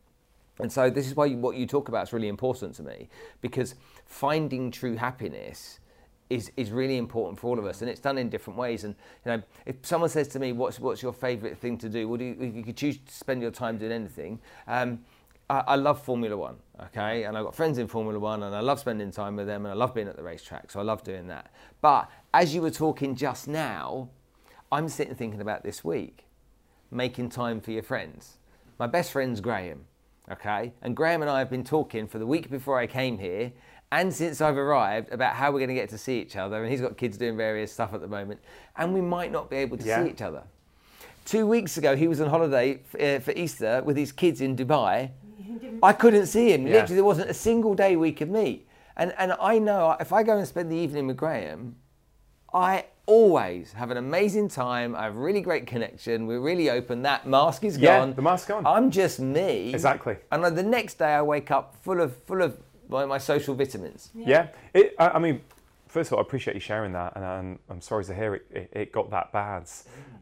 And so this is why you, what you talk about is really important to me because finding true happiness is, is really important for all of us and it's done in different ways. And you know, if someone says to me, what's, what's your favourite thing to do? What do you, you could choose to spend your time doing anything, um, I, I love Formula One, okay? And I've got friends in Formula One and I love spending time with them and I love being at the racetrack, so I love doing that. But as you were talking just now, I'm sitting thinking about this week, making time for your friends. My best friend's Graham, okay? And Graham and I have been talking for the week before I came here and since I've arrived about how we're going to get to see each other. And he's got kids doing various stuff at the moment, and we might not be able to Yeah. see each other. Two weeks ago, he was on holiday f- uh, for Easter with his kids in Dubai. I couldn't see him. Yeah. Literally, there wasn't a single day we could meet. And, and I know if I go and spend the evening with Graham, I always have an amazing time. I have a really great connection. We're really open. That mask is Yeah, gone. the mask's gone. I'm just me. Exactly. And then the next day, I wake up full of full of my, my social vitamins. Yeah. It, I, I mean, first of all, I appreciate you sharing that, and I'm, I'm sorry to hear it, it, it got that bad.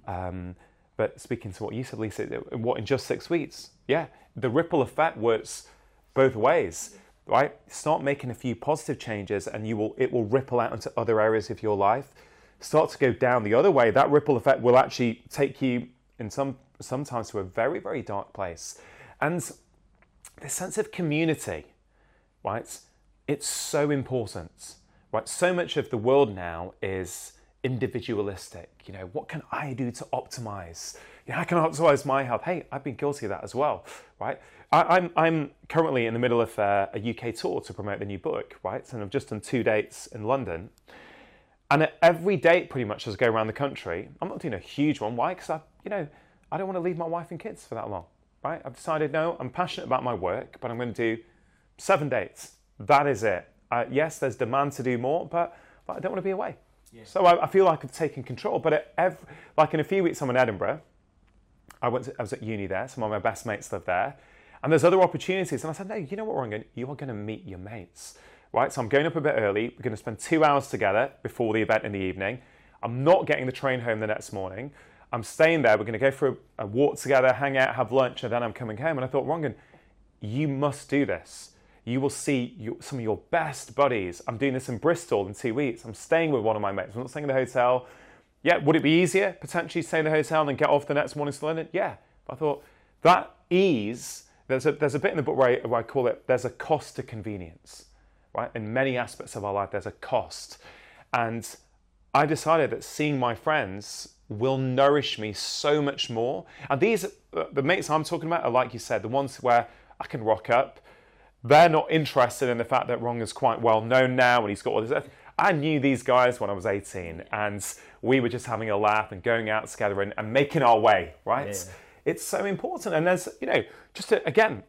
Um, but speaking to what you said, Lisa, what in just six weeks? Yeah, the ripple effect works both ways, right? Start making a few positive changes, and you will it will ripple out into other areas of your life. Start to go down the other way. That ripple effect will actually take you in some sometimes to a very very dark place, and the sense of community right? It's so important, right? So much of the world now is individualistic. You know, what can I do to optimize? You know, how can I optimize my health? Hey, I've been guilty of that as well, right? I, I'm, I'm currently in the middle of uh, a UK tour to promote the new book, right? And I've just done two dates in London. And at every date, pretty much, as I go around the country, I'm not doing a huge one. Why? Because I, you know, I don't want to leave my wife and kids for that long, right? I've decided, no, I'm passionate about my work, but I'm going to do seven dates. That is it. Uh, yes, there's demand to do more, but, but I don't want to be away. So I, I feel like I've taken control. But at every, like in a few weeks, I'm in Edinburgh. I went. To, I was at uni there. Some of my best mates live there, and there's other opportunities. And I said, no, you know what, Rangan, you are going to meet your mates, right? So I'm going up a bit early. We're going to spend two hours together before the event in the evening. I'm not getting the train home the next morning. I'm staying there. We're going to go for a, a walk together, hang out, have lunch, and then I'm coming home. And I thought, Rangan, you must do this. You will see you, some of your best buddies. I'm doing this in Bristol in two weeks. I'm staying with one of my mates. I'm not staying in the hotel. Yeah, would it be easier potentially stay in the hotel and then get off the next morning to London? Yeah. But I thought that ease, there's a, there's a bit in the book where I, where I call it there's a cost to convenience, right? In many aspects of our life, there's a cost. And I decided that seeing my friends will nourish me so much more. And these, uh, the mates I'm talking about are like you said, the ones where I can rock up. They're not interested in the fact that Ron is quite well known now and he's got all this. I knew these guys when I was 18 and we were just having a laugh and going out together and, and making our way, right? Yeah. It's so important. And there's, you know, just to, again,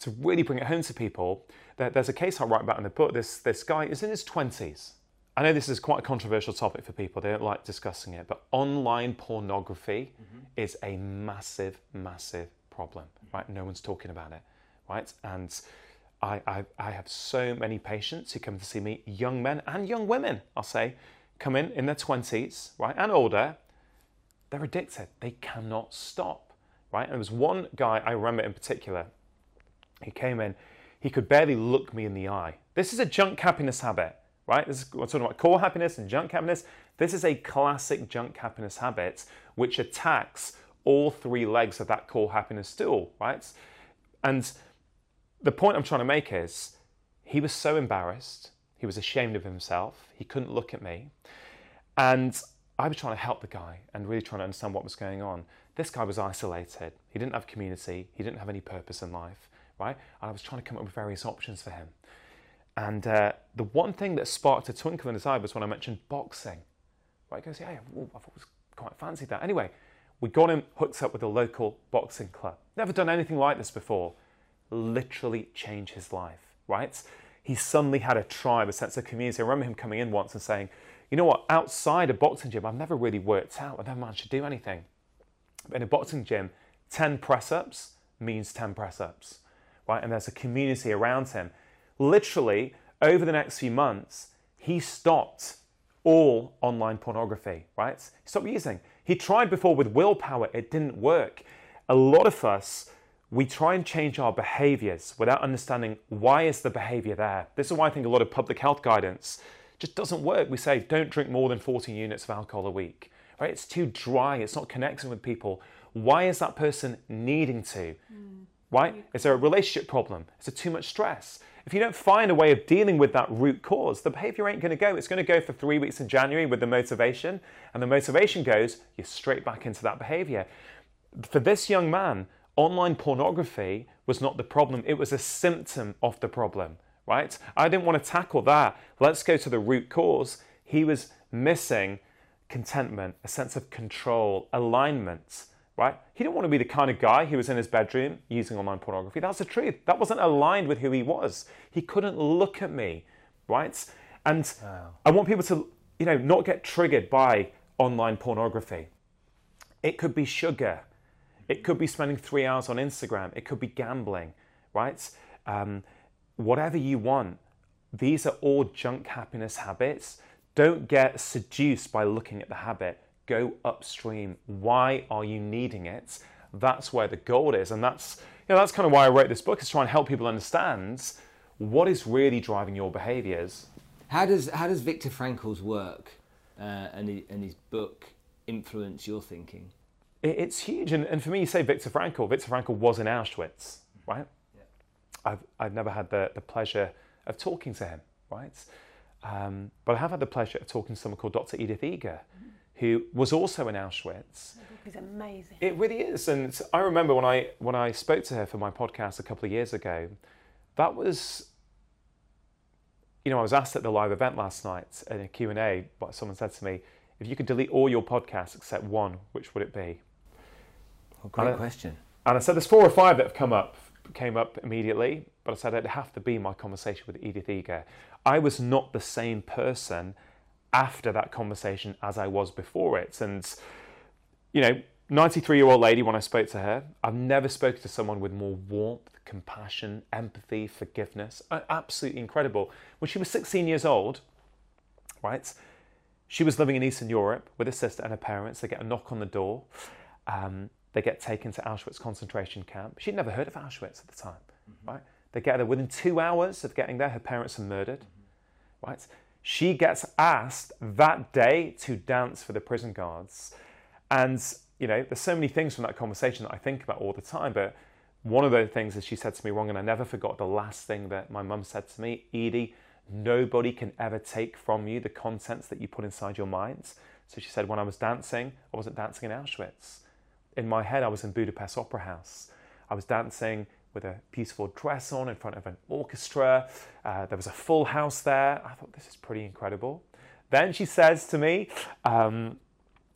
to really bring it home to people, there, there's a case I write about in the book. This, this guy is in his 20s. I know this is quite a controversial topic for people. They don't like discussing it, but online pornography mm-hmm. is a massive, massive problem, right? No one's talking about it, right? And I, I, I have so many patients who come to see me, young men and young women, I'll say, come in in their 20s, right, and older. They're addicted. They cannot stop, right? And there was one guy I remember in particular. He came in, he could barely look me in the eye. This is a junk happiness habit, right? This is, we're talking about core happiness and junk happiness. This is a classic junk happiness habit which attacks all three legs of that core happiness stool, right? And the point I'm trying to make is he was so embarrassed, he was ashamed of himself, he couldn't look at me. And I was trying to help the guy and really trying to understand what was going on. This guy was isolated. He didn't have community. He didn't have any purpose in life, right? And I was trying to come up with various options for him. And uh, the one thing that sparked a twinkle in his eye was when I mentioned boxing. Right? He goes, yeah, yeah, ooh, I thought it was quite fancied that. Anyway, we got him hooked up with a local boxing club. Never done anything like this before. Literally changed his life, right? He suddenly had a tribe, a sense of community. I remember him coming in once and saying, you know what, outside a boxing gym, I've never really worked out. I've never managed to do anything. But in a boxing gym, 10 press ups means 10 press ups, right? And there's a community around him. Literally, over the next few months, he stopped all online pornography, right? He stopped using. He tried before with willpower, it didn't work. A lot of us, we try and change our behaviors without understanding why is the behavior there. This is why I think a lot of public health guidance just doesn't work. We say don't drink more than 14 units of alcohol a week. Right? It's too dry, it's not connecting with people. Why is that person needing to? Mm. Why? Is there a relationship problem? Is there too much stress? If you don't find a way of dealing with that root cause, the behavior ain't going to go. It's going to go for three weeks in January with the motivation, and the motivation goes, you're straight back into that behavior. For this young man, online pornography was not the problem, it was a symptom of the problem, right? I didn't want to tackle that. Let's go to the root cause. He was missing contentment, a sense of control, alignment, right? He didn't want to be the kind of guy who was in his bedroom using online pornography. That's the truth. That wasn't aligned with who he was. He couldn't look at me, right? And wow. I want people to, you know, not get triggered by online pornography. It could be sugar. It could be spending three hours on Instagram. It could be gambling, right? Um, whatever you want. These are all junk happiness habits. Don't get seduced by looking at the habit. Go upstream. Why are you needing it? That's where the gold is. And that's, you know, that's kind of why I wrote this book, is trying to help people understand what is really driving your behaviors. How does, how does Viktor Frankl's work uh, and, his book influence your thinking? It's huge. And, and for me, you say Viktor Frankl. Viktor Frankl was in Auschwitz, right? Yeah. I've, I've never had the, the pleasure of talking to him, right? Um, but I have had the pleasure of talking to someone called Dr. Edith Eger, mm-hmm. who was also in Auschwitz. It's amazing. It really is. And I remember when I, when I spoke to her for my podcast a couple of years ago, that was you know, I was asked at the live event last night in a Q&A, but someone said to me, if you could delete all your podcasts except one, which would it be? Oh, great and question. I, and I said there's four or five that have come up, came up immediately, but I said it'd have to be my conversation with Edith Eger. I was not the same person after that conversation as I was before it. And, you know, 93 year old lady, when I spoke to her, I've never spoken to someone with more warmth, compassion, empathy, forgiveness. Absolutely incredible. When she was 16 years old, right, she was living in Eastern Europe with her sister and her parents. They get a knock on the door. Um, they get taken to Auschwitz concentration camp. She'd never heard of Auschwitz at the time, mm-hmm. right? They get there within two hours of getting there. Her parents are murdered, mm-hmm. right? She gets asked that day to dance for the prison guards. And you know, there's so many things from that conversation that I think about all the time. But one of those things is she said to me Rangan, and I never forgot the last thing that my mum said to me, Edie, nobody can ever take from you the contents that you put inside your minds. So she said, when I was dancing, I wasn't dancing in Auschwitz. In my head, I was in Budapest Opera House. I was dancing with a beautiful dress on in front of an orchestra. Uh, there was a full house there. I thought, this is pretty incredible. Then she says to me, um,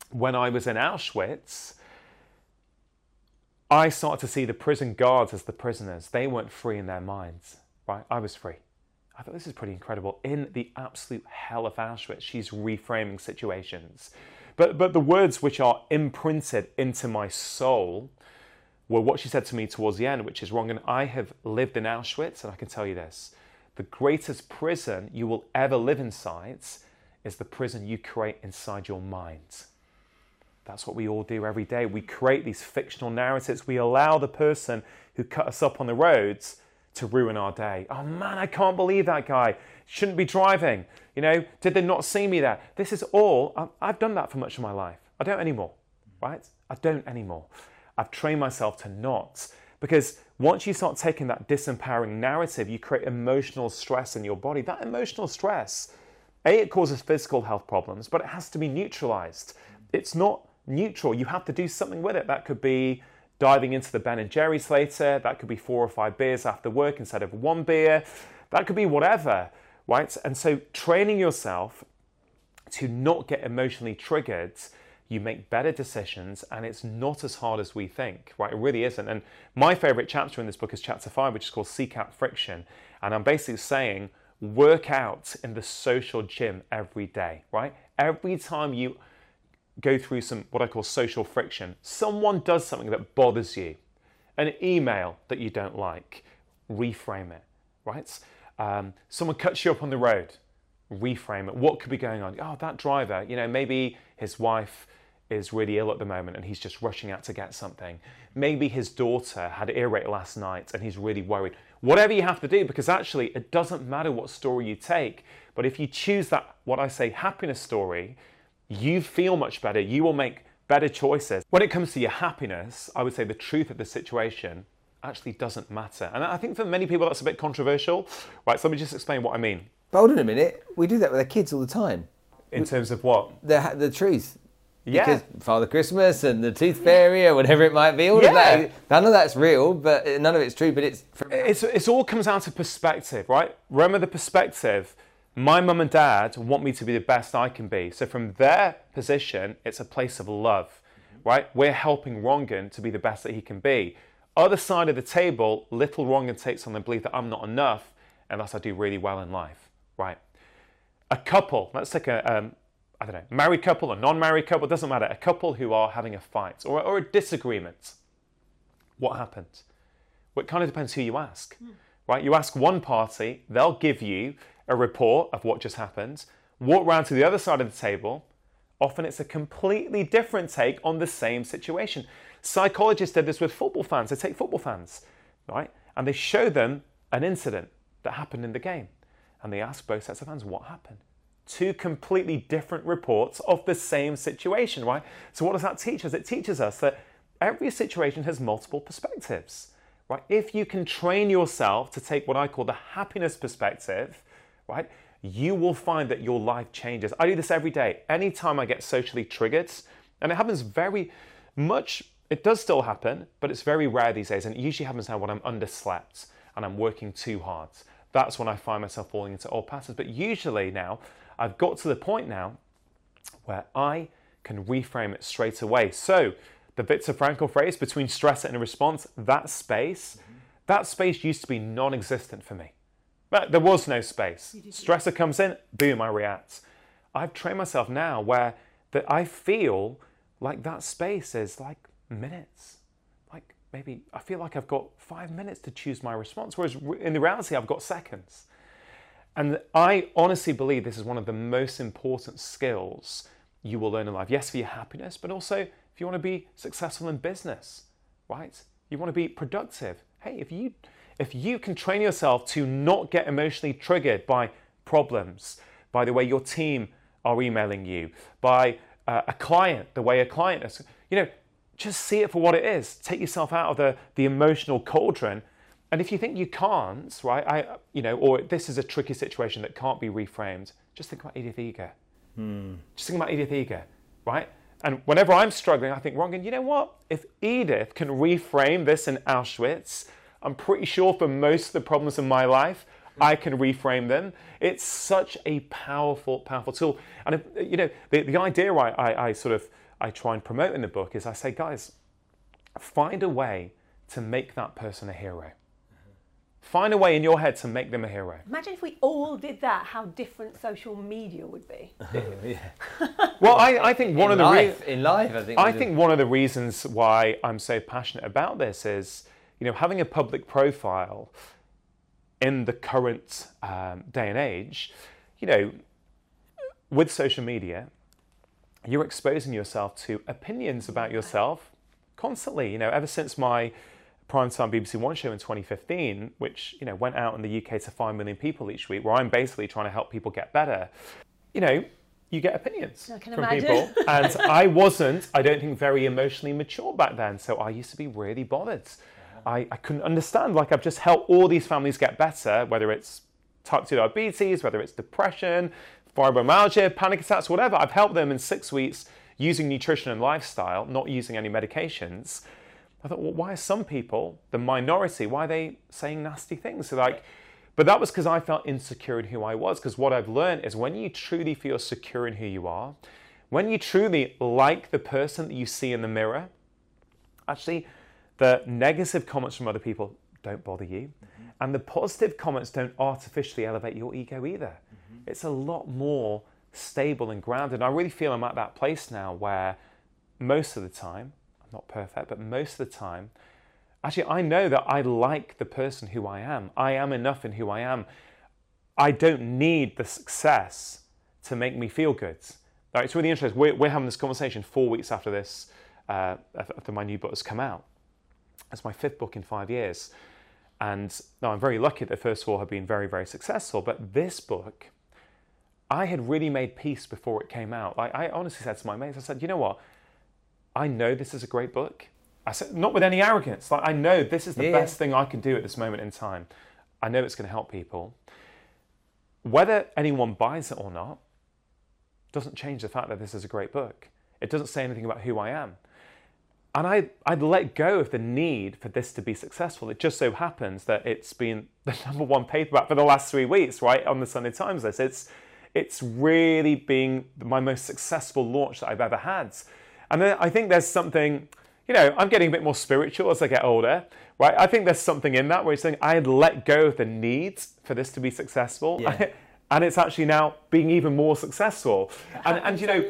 when I was in Auschwitz, I started to see the prison guards as the prisoners. They weren't free in their minds, right? I was free. I thought this is pretty incredible. In the absolute hell of Auschwitz, she's reframing situations. But, but the words which are imprinted into my soul were what she said to me towards the end, which is Rangan. And I have lived in Auschwitz, and I can tell you this the greatest prison you will ever live inside is the prison you create inside your mind. That's what we all do every day. We create these fictional narratives. We allow the person who cut us up on the roads to ruin our day. Oh man, I can't believe that guy. Shouldn't be driving. You know, did they not see me there? This is all, I've done that for much of my life. I don't anymore, right? I don't anymore. I've trained myself to not. Because once you start taking that disempowering narrative, you create emotional stress in your body. That emotional stress, A, it causes physical health problems, but it has to be neutralized. It's not neutral. You have to do something with it. That could be diving into the Ben and Jerry's later. That could be four or five beers after work instead of one beer. That could be whatever, right? And so training yourself to not get emotionally triggered, you make better decisions and it's not as hard as we think, right? It really isn't. And my favorite chapter in this book is chapter five, which is called Seek Out Friction. And I'm basically saying, work out in the social gym every day, right? Every time you go through some what I call social friction. Someone does something that bothers you, an email that you don't like, reframe it, right? Um, someone cuts you up on the road, reframe it. What could be going on? Oh, that driver, you know, maybe his wife is really ill at the moment and he's just rushing out to get something. Maybe his daughter had earache last night and he's really worried. Whatever you have to do, because actually it doesn't matter what story you take, but if you choose that, what I say, happiness story, you feel much better. You will make better choices. When it comes to your happiness, I would say the truth of the situation actually doesn't matter. And I think for many people that's a bit controversial. Right, so let me just explain what I mean. But hold on a minute. We do that with our kids all the time. In terms of what? The, the truth. Yeah. Because Father Christmas and the Tooth Fairy or whatever it might be, all yeah. of that. None of that's real, but none of it's true, but it's. It's, it's all comes out of perspective, right? Remember the perspective My mum and dad want me to be the best I can be. So from their position, it's a place of love, right? We're helping Rangan to be the best that he can be. Other side of the table, little Rangan takes on the belief that I'm not enough unless I do really well in life, right? A couple, let's take a, um, I don't know, married couple or non-married couple, doesn't matter. A couple who are having a fight or, or a disagreement. What happens? Well, it kind of depends who you ask, mm. right? You ask one party, they'll give you a report of what just happened. Walk round to the other side of the table. Often it's a completely different take on the same situation. Psychologists did this with football fans. They take football fans, right, and they show them an incident that happened in the game, and they ask both sets of fans what happened. Two completely different reports of the same situation, right? So what does that teach us? It teaches us that every situation has multiple perspectives, right? If you can train yourself to take what I call the happiness perspective, right? You will find that your life changes. I do this every day. Anytime I get socially triggered, and it happens very much, it does still happen, but it's very rare these days. And it usually happens now when I'm underslept and I'm working too hard. That's when I find myself falling into old patterns. But usually now, I've got to the point now where I can reframe it straight away. So, the Viktor Frankl phrase between stress and a response, that space, that space used to be non existent for me. But there was no space. Stressor comes in, boom, I react. I've trained myself now where that I feel like that space is like minutes. Like maybe I feel like I've got five minutes to choose my response, whereas in the reality, I've got seconds. And I honestly believe this is one of the most important skills you will learn in life. Yes, for your happiness, but also if you want to be successful in business, right? You want to be productive. Hey, if you if you can train yourself to not get emotionally triggered by problems, by the way your team are emailing you, by uh, a client, the way a client is, you know, just see it for what it is. Take yourself out of the, the emotional cauldron. And if you think you can't, right, I, you know, or this is a tricky situation that can't be reframed, just think about Edith Eger. Hmm. Just think about Edith Eger, right? And whenever I'm struggling, I think, Rangan, you know what? If Edith can reframe this in Auschwitz, I'm pretty sure for most of the problems in my life, I can reframe them. It's such a powerful, powerful tool. And if, you know, the, the idea I, I, I sort of I try and promote in the book is I say, guys, find a way to make that person a hero. Find a way in your head to make them a hero. Imagine if we all did that, how different social media would be. well, I, I, think one in of the life, re- in life, I think. I think one of the reasons why I'm so passionate about this is you know, having a public profile in the current um, day and age, you know, with social media, you're exposing yourself to opinions about yourself constantly. You know, ever since my primetime BBC One show in 2015, which you know went out in the UK to five million people each week, where I'm basically trying to help people get better. You know, you get opinions from imagine. people, and I wasn't, I don't think, very emotionally mature back then, so I used to be really bothered I, I couldn't understand. Like, I've just helped all these families get better, whether it's type 2 diabetes, whether it's depression, fibromyalgia, panic attacks, whatever. I've helped them in six weeks using nutrition and lifestyle, not using any medications. I thought, well, why are some people, the minority, why are they saying nasty things? So, like, but that was because I felt insecure in who I was. Because what I've learned is when you truly feel secure in who you are, when you truly like the person that you see in the mirror, actually, the negative comments from other people don't bother you, mm-hmm. and the positive comments don't artificially elevate your ego either. Mm-hmm. It's a lot more stable and grounded. And I really feel I'm at that place now where most of the time, I'm not perfect, but most of the time, actually, I know that I like the person who I am. I am enough in who I am. I don't need the success to make me feel good. Now, it's really interesting. We're, we're having this conversation four weeks after this, uh, after my new book has come out. It's my fifth book in five years. And now I'm very lucky that the first four have been very, very successful. But this book, I had really made peace before it came out. Like I honestly said to my mates, I said, you know what? I know this is a great book. I said, not with any arrogance. Like I know this is the yeah. best thing I can do at this moment in time. I know it's going to help people. Whether anyone buys it or not doesn't change the fact that this is a great book. It doesn't say anything about who I am. And I, I'd let go of the need for this to be successful. It just so happens that it's been the number one paperback for the last three weeks, right, on the Sunday Times list. It's, it's really been my most successful launch that I've ever had. And then I think there's something, you know, I'm getting a bit more spiritual as I get older, right? I think there's something in that where you're saying I had let go of the needs for this to be successful. Yeah. and it's actually now being even more successful. And, and you know,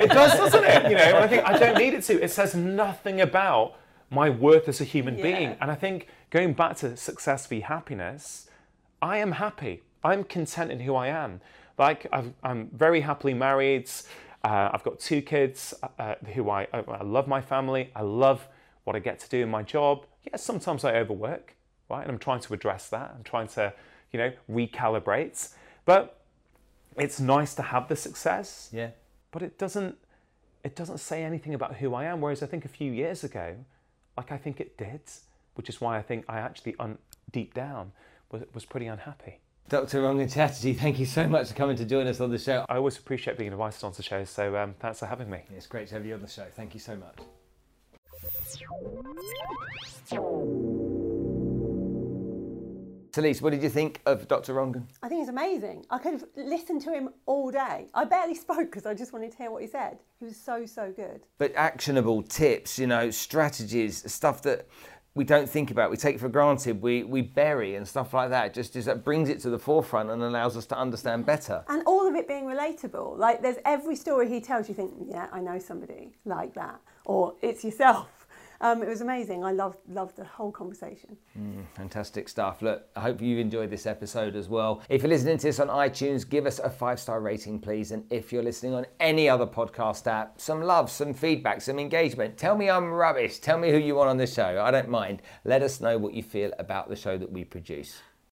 it does, doesn't it? You know, and I think I don't need it to. It says nothing about my worth as a human Yeah. being. And I think going back to success v happiness, I am happy. I'm content in who I am. Like I've, I'm very happily married. Uh, I've got two kids uh, who I, I love my family. I love what I get to do in my job. Yeah, sometimes I overwork, right? And I'm trying to address that. I'm trying to, you know, recalibrate. But it's nice to have the success Yeah. but it doesn't it doesn't say anything about who I am. Whereas I think a few years ago, like I think it did, which is why I think I actually un, deep down was was pretty unhappy. Dr. Rangan Chatterjee, thank you so much for coming to join us on the show. I always appreciate being invited onto show, so um, thanks for having me. It's great to have you on the show. Thank you so much. Talise, what did you think of Dr. Rangan? I think he's amazing. I could have listened to him all day. I barely spoke because I just wanted to hear what he said. He was so, so good. But actionable tips, you know, strategies, stuff that we don't think about, we take for granted, we, we bury and stuff like that. Just, just that brings it to the forefront and allows us to understand better. And all of it being relatable. Like there's every story he tells you think, yeah, I know somebody like that. Or it's yourself. Um, it was amazing. I loved loved the whole conversation. Fantastic stuff. Look, I hope you've enjoyed this episode as well. If you're listening to this on iTunes, give us a five star rating, please. And if you're listening on any other podcast app, some love, some feedback, some engagement. Tell me I'm rubbish. Tell me who you want on the show. I don't mind. Let us know what you feel about the show that we produce.